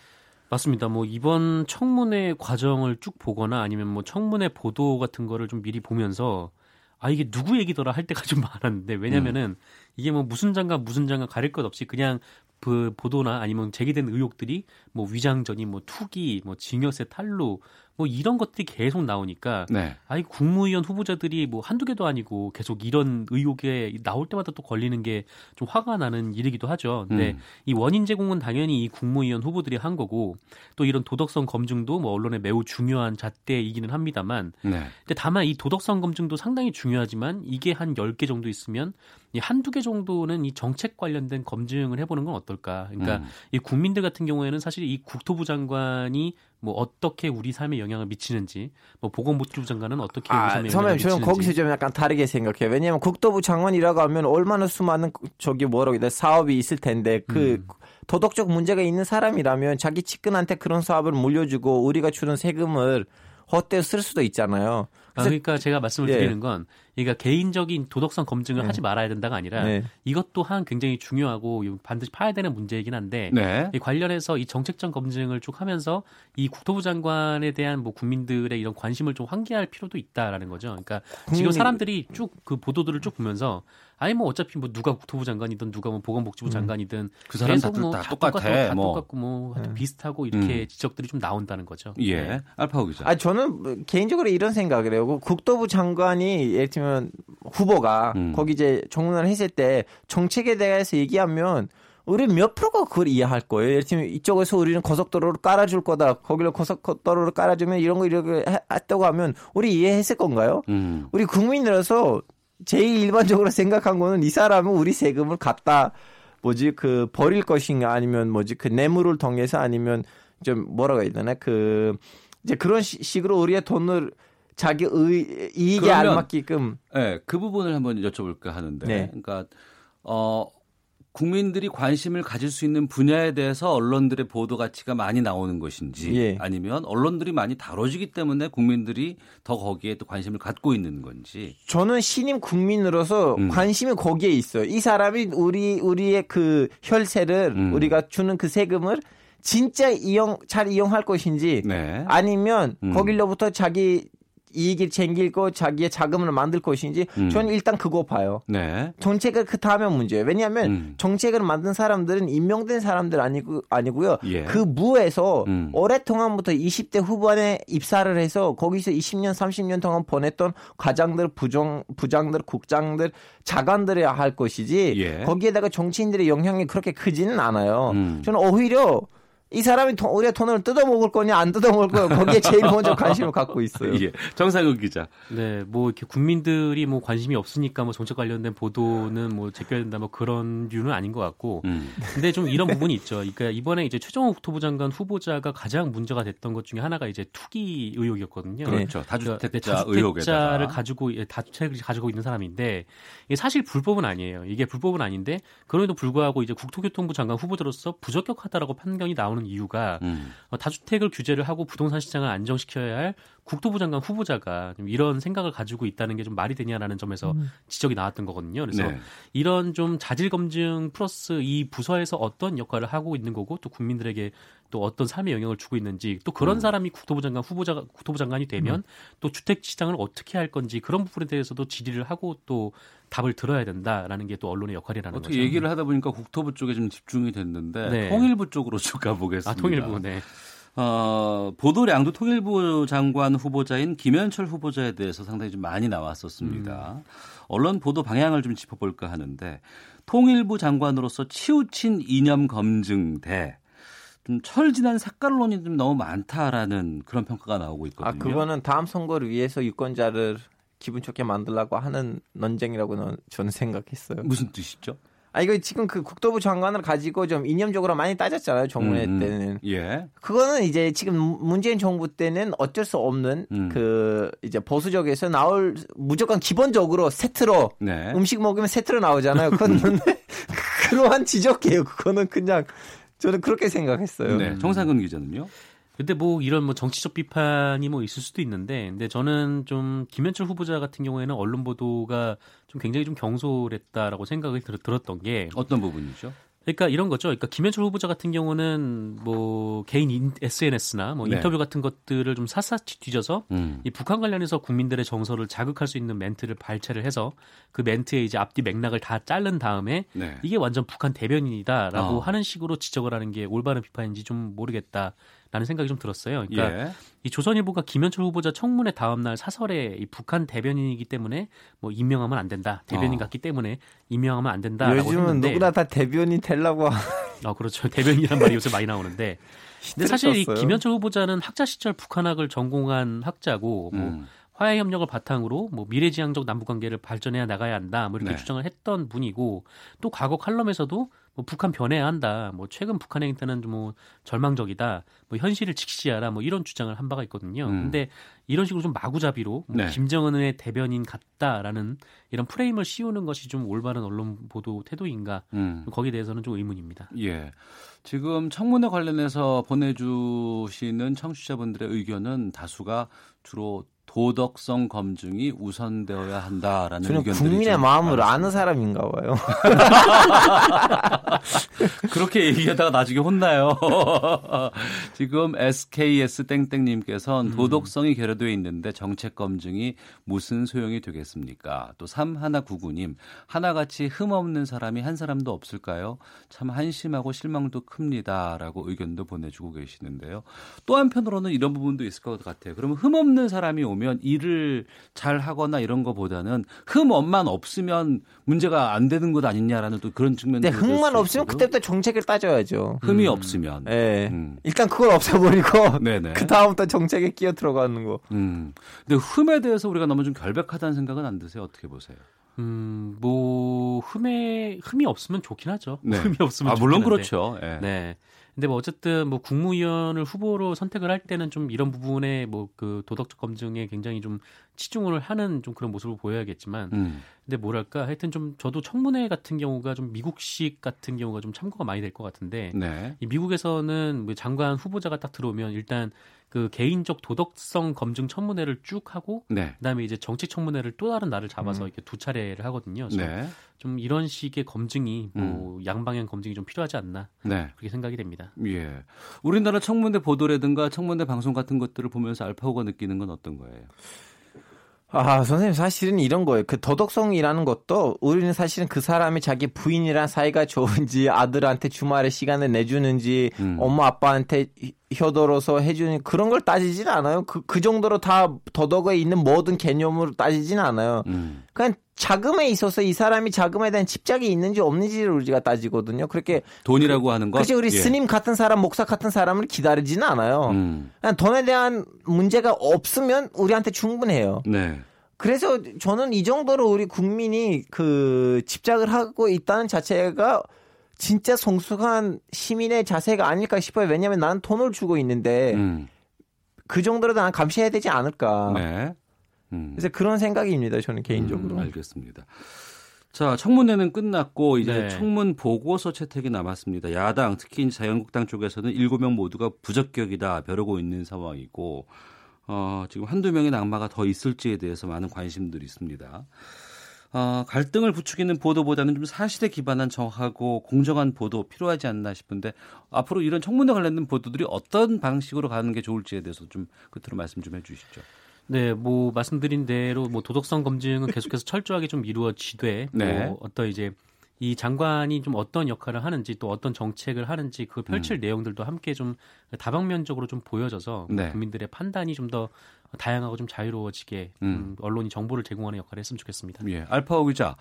맞습니다. 뭐 이번 청문회 과정을 쭉 보거나 아니면 뭐 청문회 보도 같은 거를 좀 미리 보면서 아 이게 누구 얘기더라 할 때가 좀 많았는데 왜냐면은 음. 이게 뭐 무슨 장관 무슨 장관 가릴 것 없이 그냥 그 보도나 아니면 제기된 의혹들이 뭐 위장전이 뭐 투기 뭐 징여세 탈루 뭐 이런 것들이 계속 나오니까 네. 아이 국무위원 후보자들이 뭐 한두 개도 아니고 계속 이런 의혹에 나올 때마다 또 걸리는 게 좀 화가 나는 일이기도 하죠. 근데 음. 이 원인 제공은 당연히 이 국무위원 후보들이 한 거고 또 이런 도덕성 검증도 뭐 언론에 매우 중요한 잣대이기는 합니다만 네. 근데 다만 이 도덕성 검증도 상당히 중요하지만 이게 한 10개 정도 있으면 이 한두 개 정도는 이 정책 관련된 검증을 해 보는 건 어떨까. 그러니까 음. 이 국민들 같은 경우에는 사실 이 국토부 장관이 뭐 어떻게 우리 삶에 영향을 미치는지, 뭐 보건복지부 장관은 어떻게 우리 아, 삶에 영향을 미치는지. 저는 거기서 좀 약간 다르게 생각해요. 왜냐하면 국토부 장관이라고 하면 얼마나 수많은 저기 뭐라고 해야 사업이 있을 텐데 그 음. 도덕적 문제가 있는 사람이라면 자기 측근한테 그런 사업을 물려주고 우리가 주는 세금을 헛되이 쓸 수도 있잖아요. 아, 그러니까 제가 말씀을 예. 드리는 건 그러니까 개인적인 도덕성 검증을 네. 하지 말아야 된다가 아니라 네. 이것 또한 굉장히 중요하고 반드시 파야 되는 문제이긴 한데 네. 이 관련해서 이 정책적 검증을 쭉 하면서 이 국토부 장관에 대한 뭐 국민들의 이런 관심을 좀 환기할 필요도 있다라는 거죠. 그러니까 국민이... 지금 사람들이 쭉 그 보도들을 쭉 보면서 아니 뭐 어차피 뭐 누가 국토부 장관이든 누가 뭐 보건복지부 음. 장관이든 그 사람 다, 뭐 다, 다 똑같아, 다 뭐. 똑같고 뭐 네. 비슷하고 이렇게 음. 지적들이 좀 나온다는 거죠. 예, 네. 알파고 기자. 아 저는 뭐 개인적으로 이런 생각을 해요. 그 국토부 장관이 예를 들면 후보가 음. 거기 이제 정론을 했을 때 정책에 대해서 얘기하면 우리 몇 프로가 그걸 이해할 거예요. 예를 들면 이쪽에서 우리는 고속도로를 깔아줄 거다. 거기를 고속도로를 깔아주면 이런 거 이렇게 했다고 하면 우리 이해했을 건가요? 음. 우리 국민으로서 제일 일반적으로 생각한 거는 이 사람은 우리 세금을 갖다 뭐지 그 버릴 것인가 아니면 뭐지 그 뇌물을 통해서 아니면 좀 뭐라고 해야 되나 그 이제 그런 식으로 우리의 돈을 자기 의, 이익에 알맞게끔 네, 그 부분을 한번 여쭤볼까 하는데 네. 그러니까 어 국민들이 관심을 가질 수 있는 분야에 대해서 언론들의 보도 가치가 많이 나오는 것인지 예. 아니면 언론들이 많이 다뤄지기 때문에 국민들이 더 거기에 또 관심을 갖고 있는 건지 저는 신임 국민으로서 음. 관심이 거기에 있어요. 이 사람이 우리 우리의 그 혈세를 음. 우리가 주는 그 세금을 진짜 이용 잘 이용할 것인지 네. 아니면 음. 거길로부터 자기 이익이 챙길고 자기의 자금을 만들 것인지 음. 저는 일단 그거 봐요. 네. 정책을 그 다음에 문제예요. 왜냐하면 음. 정책을 만든 사람들은 임명된 사람들 아니고 아니고요. 예. 그 무에서 음. 오랫동안부터 20대 후반에 입사를 해서 거기서 20년 30년 동안 보냈던 과장들, 부정 부장들, 국장들, 자관들이 할 것이지 예. 거기에다가 정치인들의 영향이 그렇게 크지는 않아요. 음. 저는 오히려 이 사람이 돈, 우리가 돈을 뜯어먹을 거냐 안 뜯어먹을 거냐 거기에 제일 먼저 관심을 갖고 있어요. 예. 정상근 기자. 네, 뭐 이렇게 국민들이 뭐 관심이 없으니까 뭐 정책 관련된 보도는 뭐 제껴야 된다 뭐 그런 류는 아닌 것 같고. 음. 근데 좀 이런 부분이 있죠. 그러니까 이번에 이제 최종호 국토부 장관 후보자가 가장 문제가 됐던 것 중에 하나가 이제 투기 의혹이었거든요. 그렇죠. 다주택자, 그러니까 다주택자를 가지고 예, 다주택을 가지고 있는 사람인데 이게 사실 불법은 아니에요. 이게 불법은 아닌데 그럼에도 불구하고 이제 국토교통부 장관 후보자로서 부적격하다라고 판결이 나오는 나오는 이유가 음. 어, 다주택을 규제를 하고 부동산 시장을 안정시켜야 할 국토부 장관 후보자가 좀 이런 생각을 가지고 있다는 게 좀 말이 되냐라는 점에서 음. 지적이 나왔던 거거든요. 그래서 네. 이런 좀 자질 검증 플러스 이 부서에서 어떤 역할을 하고 있는 거고 또 국민들에게 또 어떤 삶에 영향을 주고 있는지 또 그런 음. 사람이 국토부 장관 후보자가 국토부 장관이 되면 음. 또 주택 시장을 어떻게 할 건지 그런 부분에 대해서도 질의를 하고 또 답을 들어야 된다라는 게 또 언론의 역할이라는 어떻게 거죠. 얘기를 하다 보니까 국토부 쪽에 좀 집중이 됐는데 네. 통일부 쪽으로 쭉 가보겠습니다. 아, 통일부, 네. 어, 보도량도 통일부 장관 후보자인 김현철 후보자에 대해서 상당히 좀 많이 나왔었습니다. 음. 언론 보도 방향을 좀 짚어볼까 하는데 통일부 장관으로서 치우친 이념 검증 대 좀 철진한 색깔론이 좀 너무 많다라는 그런 평가가 나오고 있거든요. 아 그거는 다음 선거를 위해서 유권자를 기분 좋게 만들라고 하는 논쟁이라고 저는 생각했어요. 무슨 뜻이죠? 아 이거 지금 그 국토부 장관을 가지고 좀 이념적으로 많이 따졌잖아요 정부회 음, 음, 때는. 예. 그거는 이제 지금 문재인 정부 때는 어쩔 수 없는 음. 그 이제 보수적에서 나올 무조건 기본적으로 세트로 네. 음식 먹으면 세트로 나오잖아요. 그건 그러한 지적이에요. 그거는 그냥 저는 그렇게 생각했어요. 네. 정상근 기자는요? 근데 뭐 이런 뭐 정치적 비판이 뭐 있을 수도 있는데, 근데 저는 좀 김현철 후보자 같은 경우에는 언론 보도가 좀 굉장히 좀 경솔했다라고 생각을 들, 들었던 게 어떤 부분이죠? 그러니까 이런 거죠. 그러니까 김현철 후보자 같은 경우는 뭐 개인 SNS나 뭐 네. 인터뷰 같은 것들을 좀 샅샅이 뒤져서 음. 이 북한 관련해서 국민들의 정서를 자극할 수 있는 멘트를 발췌를 해서 그 멘트의 이제 앞뒤 맥락을 다 자른 다음에 네. 이게 완전 북한 대변인이다라고 어. 하는 식으로 지적을 하는 게 올바른 비판인지 좀 모르겠다. 라는 생각이 좀 들었어요. 그러니까 예. 이 조선일보가 김현철 후보자 청문회 다음 날 사설에 이 북한 대변인이기 때문에 뭐 임명하면 안 된다. 대변인 어. 같기 때문에 임명하면 안 된다. 요즘은 했는데, 누구나 다 대변인 되려고. 아 그렇죠. 대변인이란 말이 요새 많이 나오는데. 근데 사실 이 김현철 후보자는 학자 시절 북한학을 전공한 학자고 뭐 음. 화해 협력을 바탕으로 뭐 미래지향적 남북 관계를 발전해 나가야 한다. 뭐 이렇게 네. 주장을 했던 분이고 또 과거 칼럼에서도 뭐 북한 변해야 한다. 뭐 최근 북한의 행태는 뭐 절망적이다. 뭐 현실을 직시하라. 뭐 이런 주장을 한 바가 있거든요. 음. 근데 이런 식으로 좀 마구잡이로 뭐 네. 김정은의 대변인 같다라는 이런 프레임을 씌우는 것이 좀 올바른 언론 보도 태도인가? 음. 거기에 대해서는 좀 의문입니다. 예. 지금 청문회 관련해서 보내주시는 청취자분들의 의견은 다수가 주로 도덕성 검증이 우선되어야 한다라는 저는 국민의 마음을. 아는 사람인가 봐요. 그렇게 얘기하다가 나중에 혼나요. 지금 SKS 땡땡님께서는 음. 도덕성이 결여되어 있는데 정책 검증이 무슨 소용이 되겠습니까? 또 3199님 하나같이 흠없는 사람이 한 사람도 없을까요? 참 한심하고 실망도 큽니다라고 의견도 보내주고 계시는데요. 또 한편으로는 이런 부분도 있을 것 같아요. 그러면 흠없는 사람이 오면 보면 일을 잘 하거나 이런 거보다는 흠업만 없으면 문제가 안 되는 것 아니냐라는 또 그런 측면도 네, 흠만 없으면 그때부터 정책을 따져야죠. 흠이 음. 없으면. 네. 음. 일단 그걸 없애버리고 그 다음부터 정책에 끼어 들어가는 거. 음. 근데 흠에 대해서 우리가 너무 좀 결백하다는 생각은 안 드세요? 어떻게 보세요? 음, 뭐 흠에 흠이 없으면 좋긴 하죠. 네. 흠이 없으면 아, 물론 한데. 그렇죠. 네. 네. 근데 뭐 어쨌든 뭐 국무위원을 후보로 선택을 할 때는 좀 이런 부분에 뭐 그 도덕적 검증에 굉장히 좀 치중을 하는 좀 그런 모습을 보여야겠지만 음. 근데 뭐랄까 하여튼 좀 저도 청문회 같은 경우가 좀 미국식 같은 경우가 좀 참고가 많이 될 것 같은데 네. 이 미국에서는 뭐 장관 후보자가 딱 들어오면 일단 그 개인적 도덕성 검증 청문회를 쭉 하고 네. 그다음에 이제 정치 청문회를 또 다른 날을 잡아서 음. 이렇게 두 차례를 하거든요. 그래서 네. 좀 이런 식의 검증이 뭐 음. 양방향 검증이 좀 필요하지 않나 네. 그렇게 생각이 됩니다. 예. 우리나라 청문회 보도라든가 청문회 방송 같은 것들을 보면서 알파고가 느끼는 건 어떤 거예요? 아, 선생님, 사실은 이런 거예요. 그 도덕성이라는 것도 우리는 사실은 그 사람이 자기 부인이랑 사이가 좋은지 아들한테 주말에 시간을 내주는지 음. 엄마 아빠한테 효도로서 해주는 그런 걸 따지진 않아요. 그, 그 정도로 다 도덕에 있는 모든 개념으로 따지진 않아요. 음. 그냥 자금에 있어서 이 사람이 자금에 대한 집착이 있는지 없는지를 우리가 따지거든요. 그렇게 돈이라고 하는 거. 그렇지 우리 예. 스님 같은 사람, 목사 같은 사람을 기다리지는 않아요. 음. 그냥 돈에 대한 문제가 없으면 우리한테 충분해요. 네. 그래서 저는 이 정도로 우리 국민이 그 집착을 하고 있다는 자체가 진짜 성숙한 시민의 자세가 아닐까 싶어요. 왜냐하면 나는 돈을 주고 있는데 음. 그 정도로 난 감시해야 되지 않을까. 네. 음. 그래서 그런 생각입니다. 저는 개인적으로. 음, 알겠습니다. 자, 청문회는 끝났고 이제 네. 청문 보고서 채택이 남았습니다. 야당 특히 자유한국당 쪽에서는 7명 모두가 부적격이다 벼르고 있는 상황이고 어, 지금 한두 명의 낙마가 더 있을지에 대해서 많은 관심들이 있습니다. 어, 갈등을 부추기는 보도보다는 좀 사실에 기반한 정확하고 공정한 보도 필요하지 않나 싶은데 앞으로 이런 청문회 관련된 보도들이 어떤 방식으로 가는 게 좋을지에 대해서 좀 끝으로 말씀 좀 해주시죠. 네, 뭐 말씀드린 대로 뭐 도덕성 검증은 계속해서 철저하게 좀 이루어지되 네. 뭐 어떤 이제 이 장관이 좀 어떤 역할을 하는지 또 어떤 정책을 하는지 그 펼칠 음. 내용들도 함께 좀 다방면적으로 좀 보여져서 네. 국민들의 판단이 좀 더 다양하고 좀 자유로워지게 음. 음. 언론이 정보를 제공하는 역할을 했으면 좋겠습니다. 예, 알파오 기자.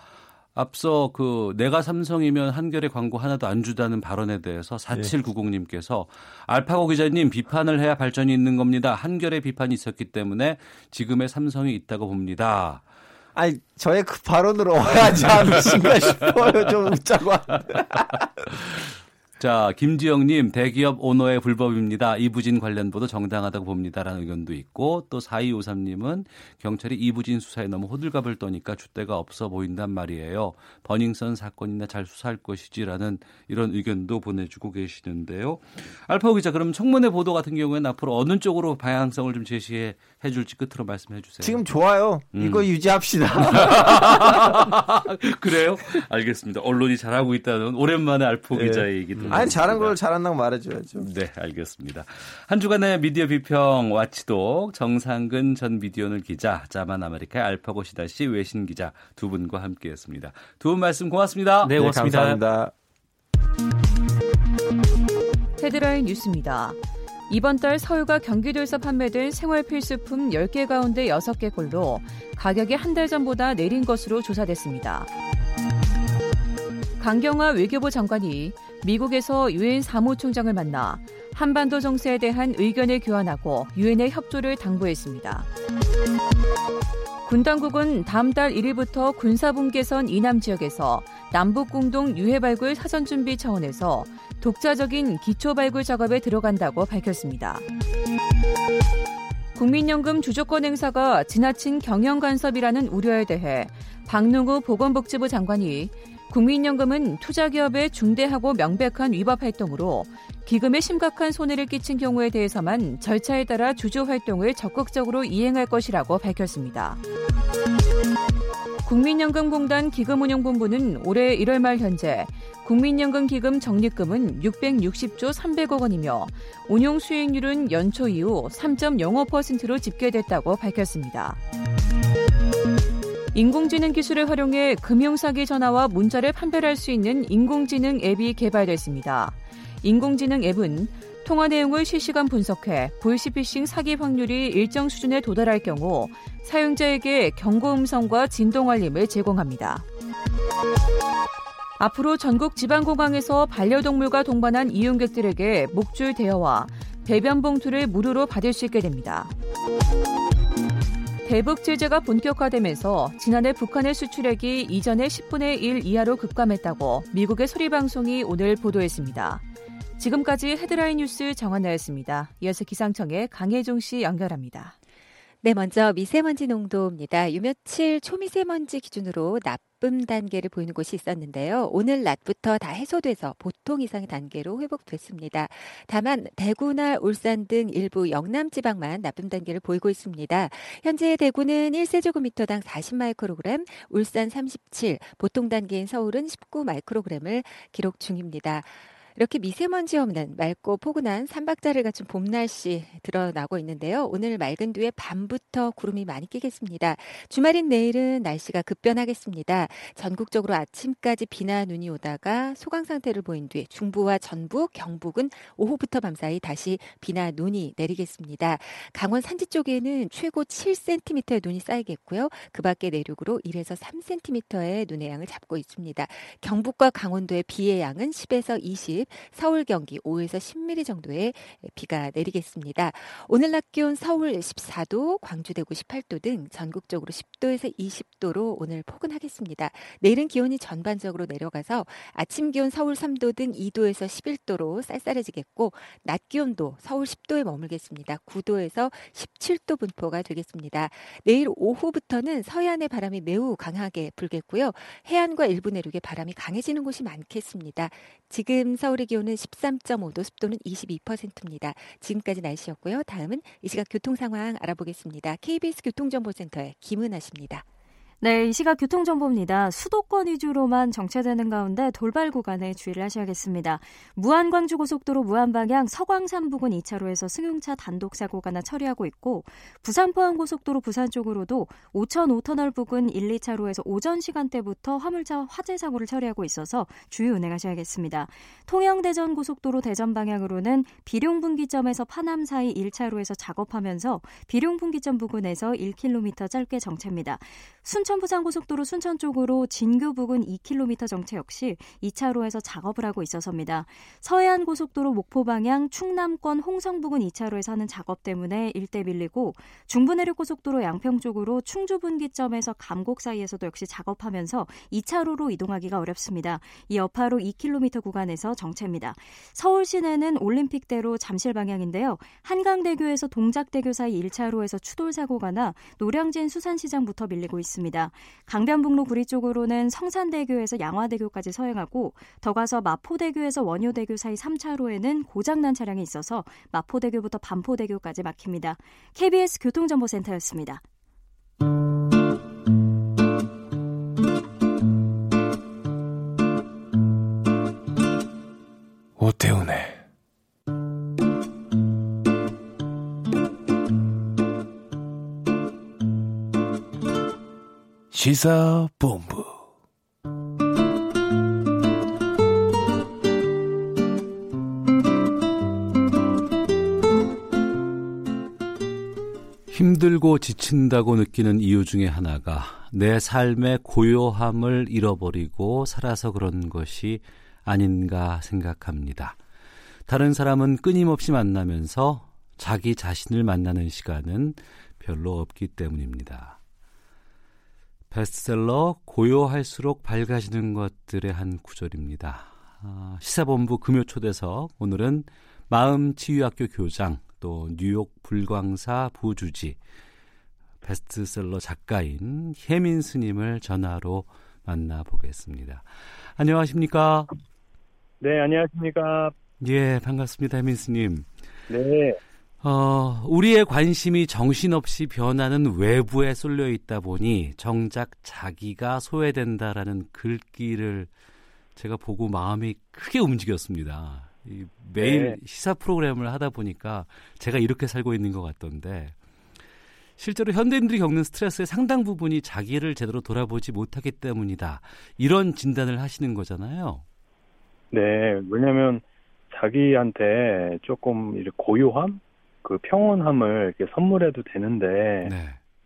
앞서 그 내가 삼성이면 한결의 광고 하나도 안 주다는 발언에 대해서 4790님께서 알파고 기자님 비판을 해야 발전이 있는 겁니다. 한결의 비판이 있었기 때문에 지금의 삼성이 있다고 봅니다. 아니 저의 그 발언으로 와야지 않으신가 싶어요. 좀 웃자고. 자, 김지영님, 대기업 오너의 불법입니다. 이부진 관련 보도 정당하다고 봅니다라는 의견도 있고, 또 4253님은 경찰이 이부진 수사에 너무 호들갑을 떠니까 줏대가 없어 보인단 말이에요. 버닝썬 사건이나 잘 수사할 것이지라는 이런 의견도 보내주고 계시는데요. 알파오 기자, 그럼 청문회 보도 같은 경우에는 앞으로 어느 쪽으로 방향성을 좀 제시해 줄지 끝으로 말씀해 주세요. 지금 좋아요. 음. 이거 유지합시다. 그래요? 알겠습니다. 언론이 잘하고 있다는 오랜만에 알파오 네. 기자의 얘기도 아니 잘한 걸 잘한다고 말해줘야죠. 네, 알겠습니다. 한 주간의 미디어 비평 Watchdog 정상근 전 미디어오늘 기자, 자만 아메리카 알파고 시나씨 외신 기자 두 분과 함께했습니다. 두 분 말씀 고맙습니다. 네, 고맙습니다. 네, 감사합니다. 헤드라인 뉴스입니다. 이번 달 서울과 경기도에서 판매된 생활 필수품 10개 가운데 6개 꼴로 가격이 한 달 전보다 내린 것으로 조사됐습니다. 강경화 외교부 장관이 미국에서 유엔 사무총장을 만나 한반도 정세에 대한 의견을 교환하고 유엔의 협조를 당부했습니다. 군 당국은 다음 달 1일부터 군사분계선 이남 지역에서 남북 공동 유해 발굴 사전 준비 차원에서 독자적인 기초 발굴 작업에 들어간다고 밝혔습니다. 국민연금 주주권 행사가 지나친 경영 간섭이라는 우려에 대해 박능우 보건복지부 장관이 국민연금은 투자기업의 중대하고 명백한 위법 활동으로 기금에 심각한 손해를 끼친 경우에 대해서만 절차에 따라 주주 활동을 적극적으로 이행할 것이라고 밝혔습니다. 국민연금공단 기금운용본부는 올해 1월 말 현재 국민연금 기금 적립금은 660조 300억 원이며 운용 수익률은 연초 이후 3.05%로 집계됐다고 밝혔습니다. 인공지능 기술을 활용해 금융사기 전화와 문자를 판별할 수 있는 인공지능 앱이 개발됐습니다. 인공지능 앱은 통화 내용을 실시간 분석해 보이스피싱 사기 확률이 일정 수준에 도달할 경우 사용자에게 경고 음성과 진동 알림을 제공합니다. 앞으로 전국 지방공항에서 반려동물과 동반한 이용객들에게 목줄 대여와 배변 봉투를 무료로 받을 수 있게 됩니다. 대북 제재가 본격화되면서 지난해 북한의 수출액이 이전의 10분의 1 이하로 급감했다고 미국의 소리방송이 오늘 보도했습니다. 지금까지 헤드라인 뉴스 정한나였습니다. 이어서 기상청의 강혜종 씨 연결합니다. 네, 먼저 미세먼지 농도입니다. 요 며칠 초미세먼지 기준으로 나쁨 단계를 보이는 곳이 있었는데요. 오늘 낮부터 다 해소돼서 보통 이상의 단계로 회복됐습니다. 다만 대구나 울산 등 일부 영남 지방만 나쁨 단계를 보이고 있습니다. 현재 대구는 1세제곱미터당 40 마이크로그램, 울산 37, 보통 단계인 서울은 19 마이크로그램을 기록 중입니다. 이렇게 미세먼지 없는 맑고 포근한 삼박자를 갖춘 봄 날씨 드러나고 있는데요. 오늘 맑은 뒤에 밤부터 구름이 많이 끼겠습니다. 주말인 내일은 날씨가 급변하겠습니다. 전국적으로 아침까지 비나 눈이 오다가 소강 상태를 보인 뒤 중부와 전북, 경북은 오후부터 밤사이 다시 비나 눈이 내리겠습니다. 강원 산지 쪽에는 최고 7cm의 눈이 쌓이겠고요. 그 밖에 내륙으로 1에서 3cm의 눈의 양을 잡고 있습니다. 경북과 강원도의 비의 양은 10에서 20, 서울 경기 5에서 10mm 정도의 비가 내리겠습니다. 오늘 낮 기온 서울 14도, 광주 대구 18도 등 전국적으로 10도에서 20도로 오늘 포근하겠습니다. 내일은 기온이 전반적으로 내려가서 아침 기온 서울 3도 등 2도에서 11도로 쌀쌀해지겠고 낮 기온도 서울 10도에 머물겠습니다. 9도에서 17도 분포가 되겠습니다. 내일 오후부터는 서해안의 바람이 매우 강하게 불겠고요. 해안과 일부 내륙에 바람이 강해지는 곳이 많겠습니다. 지금 서울 의 기온은 13.5도, 습도는 22%입니다. 지금까지 날씨였고요. 다음은 이 시각 교통 상황 알아보겠습니다. KBS 교통정보센터의 김은아 씨입니다. 네, 이 시각 교통정보입니다. 수도권 위주로만 정체되는 가운데 돌발 구간에 주의를 하셔야겠습니다. 무안광주고속도로 무안방향 서광산 부근 2차로에서 승용차 단독 사고가 나 처리하고 있고 부산 포항고속도로 부산 쪽으로도 5천 5터널 부근 1, 2차로에서 오전 시간대부터 화물차 화재 사고를 처리하고 있어서 주의 운행하셔야겠습니다. 통영대전 고속도로 대전 방향으로는 비룡분기점에서 파남 사이 1차로에서 작업하면서 비룡분기점 부근에서 1km 짧게 정체입니다. 순 순천 부산 고속도로 순천 쪽으로 진교 부근 2km 정체 역시 2차로에서 작업을 하고 있어서입니다. 서해안 고속도로 목포 방향 충남권 홍성 부근 2차로에서 하는 작업 때문에 일대 밀리고 중부내륙 고속도로 양평 쪽으로 충주 분기점에서 감곡 사이에서도 역시 작업하면서 2차로로 이동하기가 어렵습니다. 이 여파로 2km 구간에서 정체입니다. 서울 시내는 올림픽대로 잠실 방향인데요. 한강대교에서 동작대교 사이 1차로에서 추돌 사고가 나 노량진 수산시장부터 밀리고 있습니다. 있습니다. 강변북로 구리 쪽으로는 성산대교에서 양화대교까지 서행하고 더 가서 마포대교에서 원효대교 사이 3차로에는 고장난 차량이 있어서 마포대교부터 반포대교까지 막힙니다. KBS 교통정보센터였습니다. 오태훈의 시사본부 힘들고 지친다고 느끼는 이유 중에 하나가 내 삶의 고요함을 잃어버리고 살아서 그런 것이 아닌가 생각합니다. 다른 사람은 끊임없이 만나면서 자기 자신을 만나는 시간은 별로 없기 때문입니다. 베스트셀러 고요할수록 밝아지는 것들의 한 구절입니다. 아, 시사본부 금요 초대석 오늘은 마음치유학교 교장 또 뉴욕 불광사 부주지 베스트셀러 작가인 혜민 스님을 전화로 만나보겠습니다. 안녕하십니까? 네, 안녕하십니까? 예, 반갑습니다, 혜민 스님. 네. 어, 우리의 관심이 정신없이 변하는 외부에 쏠려 있다 보니 정작 자기가 소외된다라는 글귀를 제가 보고 마음이 크게 움직였습니다. 매일 네. 시사 프로그램을 하다 보니까 제가 이렇게 살고 있는 것 같던데 실제로 현대인들이 겪는 스트레스의 상당 부분이 자기를 제대로 돌아보지 못하기 때문이다. 이런 진단을 하시는 거잖아요. 네, 왜냐하면 자기한테 조금 고요함, 그 평온함을 이렇게 선물해도 되는데 네.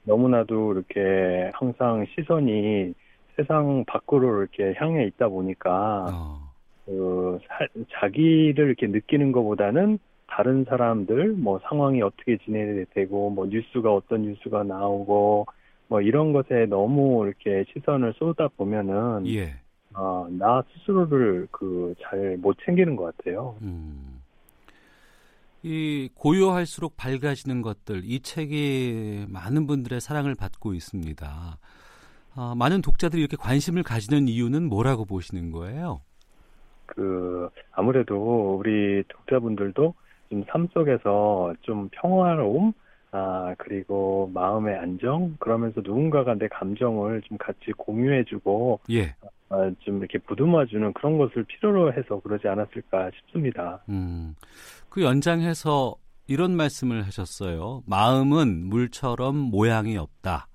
너무나도 이렇게 항상 시선이 세상 밖으로 이렇게 향해 있다 보니까 어. 그 사, 자기를 이렇게 느끼는 것보다는 다른 사람들 뭐 상황이 어떻게 진행되고 뭐 뉴스가 어떤 뉴스가 나오고 뭐 이런 것에 너무 이렇게 시선을 쏟아 보면은 예. 어, 나 스스로를 그 잘 못 챙기는 것 같아요. 음. 이 고요할수록 밝아지는 것들 이 책이 많은 분들의 사랑을 받고 있습니다. 어, 많은 독자들이 이렇게 관심을 가지는 이유는 뭐라고 보시는 거예요? 그 아무래도 우리 독자분들도 좀 삶 속에서 좀 평화로움 아 그리고 마음의 안정 그러면서 누군가가 내 감정을 좀 같이 공유해주고 예. 아, 좀 이렇게 부듬어주는 그런 것을 필요로 해서 그러지 않았을까 싶습니다. 음, 그 연장해서 이런 말씀을 하셨어요. 마음은 물처럼 모양이 없다.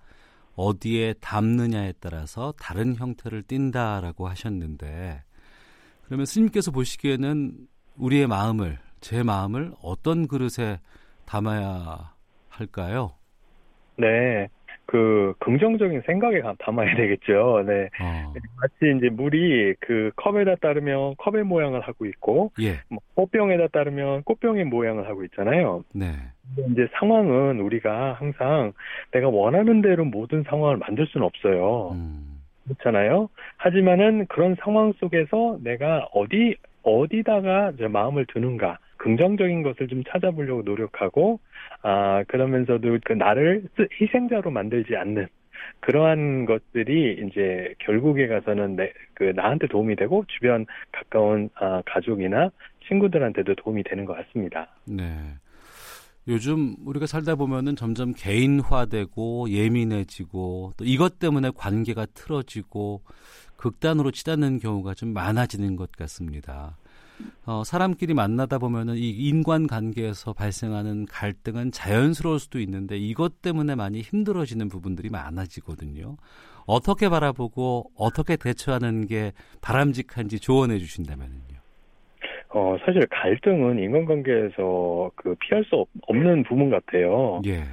어디에 담느냐에 따라서 다른 형태를 띈다라고 하셨는데 그러면 스님께서 보시기에는 우리의 마음을 제 마음을 어떤 그릇에 담아야 할까요? 네. 그 긍정적인 생각에 담아야 되겠죠. 네. 어. 마치 이제 물이 그 컵에다 따르면 컵의 모양을 하고 있고, 예. 뭐 꽃병에다 따르면 꽃병의 모양을 하고 있잖아요. 네. 이제 상황은 우리가 항상 내가 원하는 대로 모든 상황을 만들 수는 없어요. 음. 그렇잖아요. 하지만은 그런 상황 속에서 내가 어디 어디다가 마음을 두는가 긍정적인 것을 좀 찾아보려고 노력하고 아 그러면서도 그 나를 희생자로 만들지 않는 그러한 것들이 이제 결국에 가서는 내, 그 나한테 도움이 되고 주변 가까운 아, 가족이나 친구들한테도 도움이 되는 것 같습니다. 네. 요즘 우리가 살다 보면은 점점 개인화되고 예민해지고 또 이것 때문에 관계가 틀어지고 극단으로 치닫는 경우가 좀 많아지는 것 같습니다. 어, 사람끼리 만나다 보면은 이 인간 관계에서 발생하는 갈등은 자연스러울 수도 있는데 이것 때문에 많이 힘들어지는 부분들이 많아지거든요. 어떻게 바라보고 어떻게 대처하는 게 바람직한지 조언해 주신다면요. 어, 사실 갈등은 인간관계에서 그 피할 수 없, 는 부분 같아요. 예.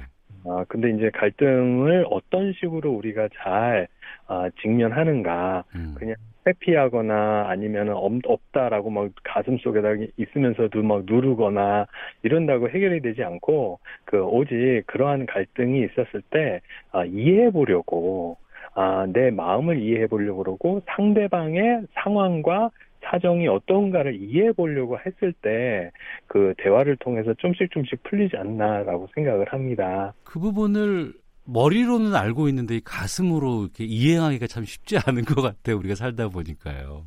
아, 근데 이제 갈등을 어떤 식으로 우리가 잘 아, 직면하는가, 음. 그냥 회피하거나 아니면 없다라고 막 가슴 속에다 있으면서도 막 누르거나 이런다고 해결이 되지 않고 그 오직 그러한 갈등이 있었을 때 아, 이해해 보려고 아, 내 마음을 이해해 보려고 그러고 상대방의 상황과 사정이 어떤가를 이해해 보려고 했을 때 그 대화를 통해서 좀씩 좀씩 풀리지 않나라고 생각을 합니다. 그 부분을 머리로는 알고 있는데 가슴으로 이렇게 이해하기가 참 쉽지 않은 것 같아요. 우리가 살다 보니까요.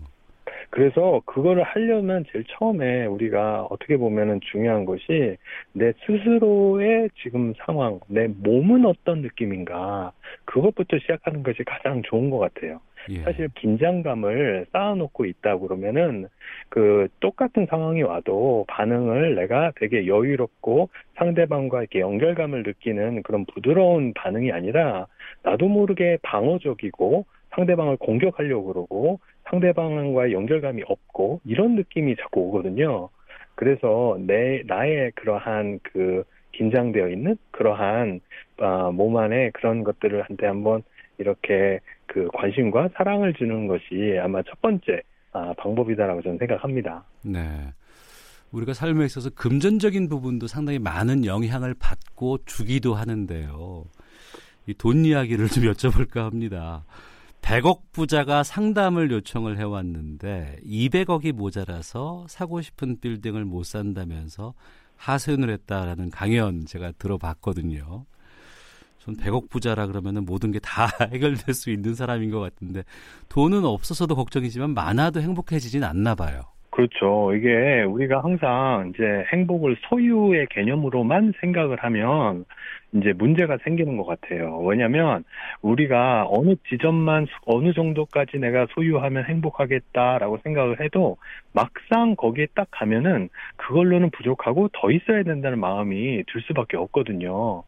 그래서 그거를 하려면 제일 처음에 우리가 어떻게 보면은 중요한 것이 내 스스로의 지금 상황, 내 몸은 어떤 느낌인가 그것부터 시작하는 것이 가장 좋은 것 같아요. 예. 사실 긴장감을 쌓아놓고 있다 그러면은 그 똑같은 상황이 와도 반응을 내가 되게 여유롭고 상대방과 이렇게 연결감을 느끼는 그런 부드러운 반응이 아니라 나도 모르게 방어적이고 상대방을 공격하려고 그러고 상대방과의 연결감이 없고 이런 느낌이 자꾸 오거든요. 그래서 내 나의 그러한 그 긴장되어 있는 그러한 어, 몸 안에 그런 것들을 한테 한번 이렇게 그 관심과 사랑을 주는 것이 아마 첫 번째 아, 방법이다라고 저는 생각합니다. 네. 우리가 삶에 있어서 금전적인 부분도 상당히 많은 영향을 받고 주기도 하는데요. 이 돈 이야기를 좀 여쭤볼까 합니다. 100억 부자가 상담을 요청을 해왔는데 200억이 모자라서 사고 싶은 빌딩을 못 산다면서 하소연을 했다라는 강연 제가 들어봤거든요. 전 100억 부자라 그러면은 모든 게 다 해결될 수 있는 사람인 것 같은데 돈은 없어서도 걱정이지만 많아도 행복해지진 않나 봐요. 그렇죠. 이게 우리가 항상 이제 행복을 소유의 개념으로만 생각을 하면 이제 문제가 생기는 것 같아요. 왜냐하면 우리가 어느 지점만 어느 정도까지 내가 소유하면 행복하겠다라고 생각을 해도 막상 거기에 딱 가면은 그걸로는 부족하고 더 있어야 된다는 마음이 들 수밖에 없거든요.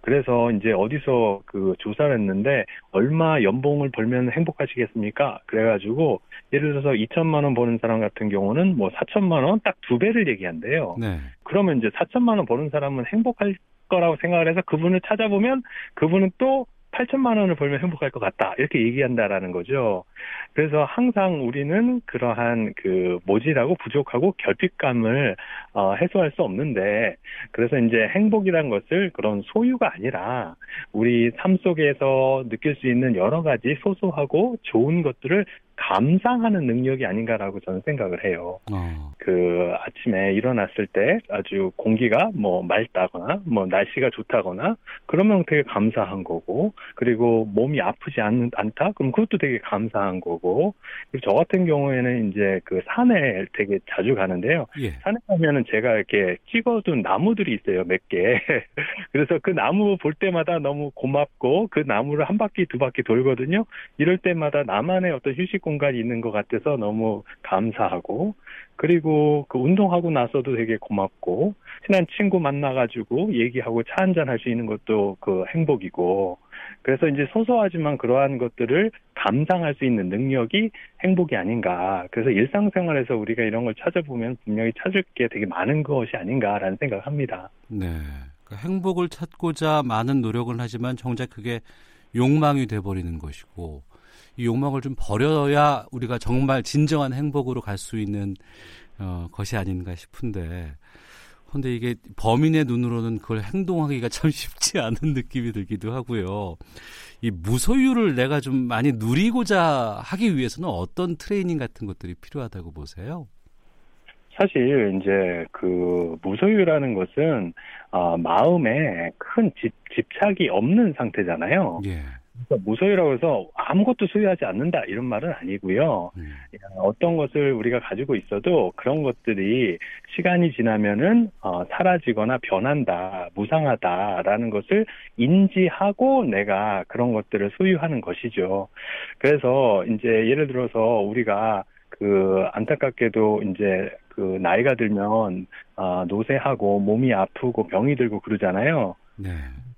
그래서 이제 어디서 그 조사를 했는데 얼마 연봉을 벌면 행복하시겠습니까? 그래가지고 예를 들어서 2천만 원 버는 사람 같은 경우는 뭐 4천만 원 딱 두 배를 얘기한대요. 네. 그러면 이제 4천만 원 버는 사람은 행복할 거라고 생각을 해서 그분을 찾아보면 그분은 또 8천만 원을 벌면 행복할 것 같다. 이렇게 얘기한다라는 거죠. 그래서 항상 우리는 그러한 그 모질하고 부족하고 결핍감을 어, 해소할 수 없는데 그래서 이제 행복이란 것을 그런 소유가 아니라 우리 삶 속에서 느낄 수 있는 여러 가지 소소하고 좋은 것들을 감상하는 능력이 아닌가라고 저는 생각을 해요. 어. 그 아침에 일어났을 때 아주 공기가 뭐 맑다거나 뭐 날씨가 좋다거나 그러면 되게 감사한 거고 그리고 몸이 아프지 않, 않다 그럼 그것도 되게 감사한 거고 그리고 저 같은 경우에는 이제 그 산에 되게 자주 가는데요. 예. 산에 가면은 제가 이렇게 찍어둔 나무들이 있어요 몇 개. 그래서 그 나무 볼 때마다 너무 고맙고 그 나무를 한 바퀴 두 바퀴 돌거든요. 이럴 때마다 나만의 어떤 휴식 공 간이 있는 것 같아서 너무 감사하고 그리고 그 운동하고 나서도 되게 고맙고 친한 친구 만나가지고 얘기하고 차 한잔 할 수 있는 것도 그 행복이고 그래서 이제 소소하지만 그러한 것들을 감상할 수 있는 능력이 행복이 아닌가. 그래서 일상생활에서 우리가 이런 걸 찾아보면 분명히 찾을 게 되게 많은 것이 아닌가라는 생각을 합니다. 네. 그러니까 행복을 찾고자 많은 노력을 하지만 정작 그게 욕망이 돼버리는 것이고 이 욕망을 좀 버려야 우리가 정말 진정한 행복으로 갈 수 있는 어, 것이 아닌가 싶은데 근데 이게 범인의 눈으로는 그걸 행동하기가 참 쉽지 않은 느낌이 들기도 하고요. 이 무소유를 내가 좀 많이 누리고자 하기 위해서는 어떤 트레이닝 같은 것들이 필요하다고 보세요? 사실 이제 그 무소유라는 것은 어, 마음에 큰 집, 집착이 없는 상태잖아요. 예. 그러니까 무소유라고 해서 아무것도 소유하지 않는다 이런 말은 아니고요. 음. 어떤 것을 우리가 가지고 있어도 그런 것들이 시간이 지나면은 어, 사라지거나 변한다, 무상하다라는 것을 인지하고 내가 그런 것들을 소유하는 것이죠. 그래서 이제 예를 들어서 우리가 그 안타깝게도 이제 그 나이가 들면 아 노쇠하고 몸이 아프고 병이 들고 그러잖아요. 네.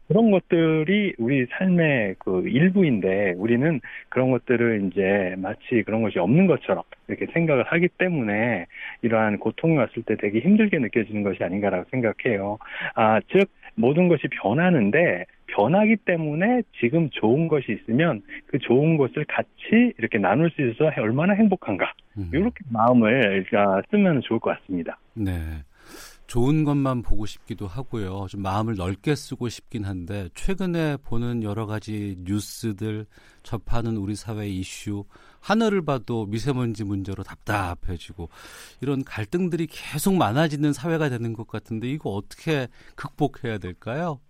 그런 것들이 우리 삶의 그 일부인데 우리는 그런 것들을 이제 마치 그런 것이 없는 것처럼 이렇게 생각을 하기 때문에 이러한 고통이 왔을 때 되게 힘들게 느껴지는 것이 아닌가라고 생각해요. 아, 즉 모든 것이 변하는데 변하기 때문에 지금 좋은 것이 있으면 그 좋은 것을 같이 이렇게 나눌 수 있어서 얼마나 행복한가. 음. 이렇게 마음을 쓰면 좋을 것 같습니다. 네. 좋은 것만 보고 싶기도 하고요. 좀 마음을 넓게 쓰고 싶긴 한데 최근에 보는 여러 가지 뉴스들 접하는 우리 사회 이슈 하늘을 봐도 미세먼지 문제로 답답해지고 이런 갈등들이 계속 많아지는 사회가 되는 것 같은데 이거 어떻게 극복해야 될까요?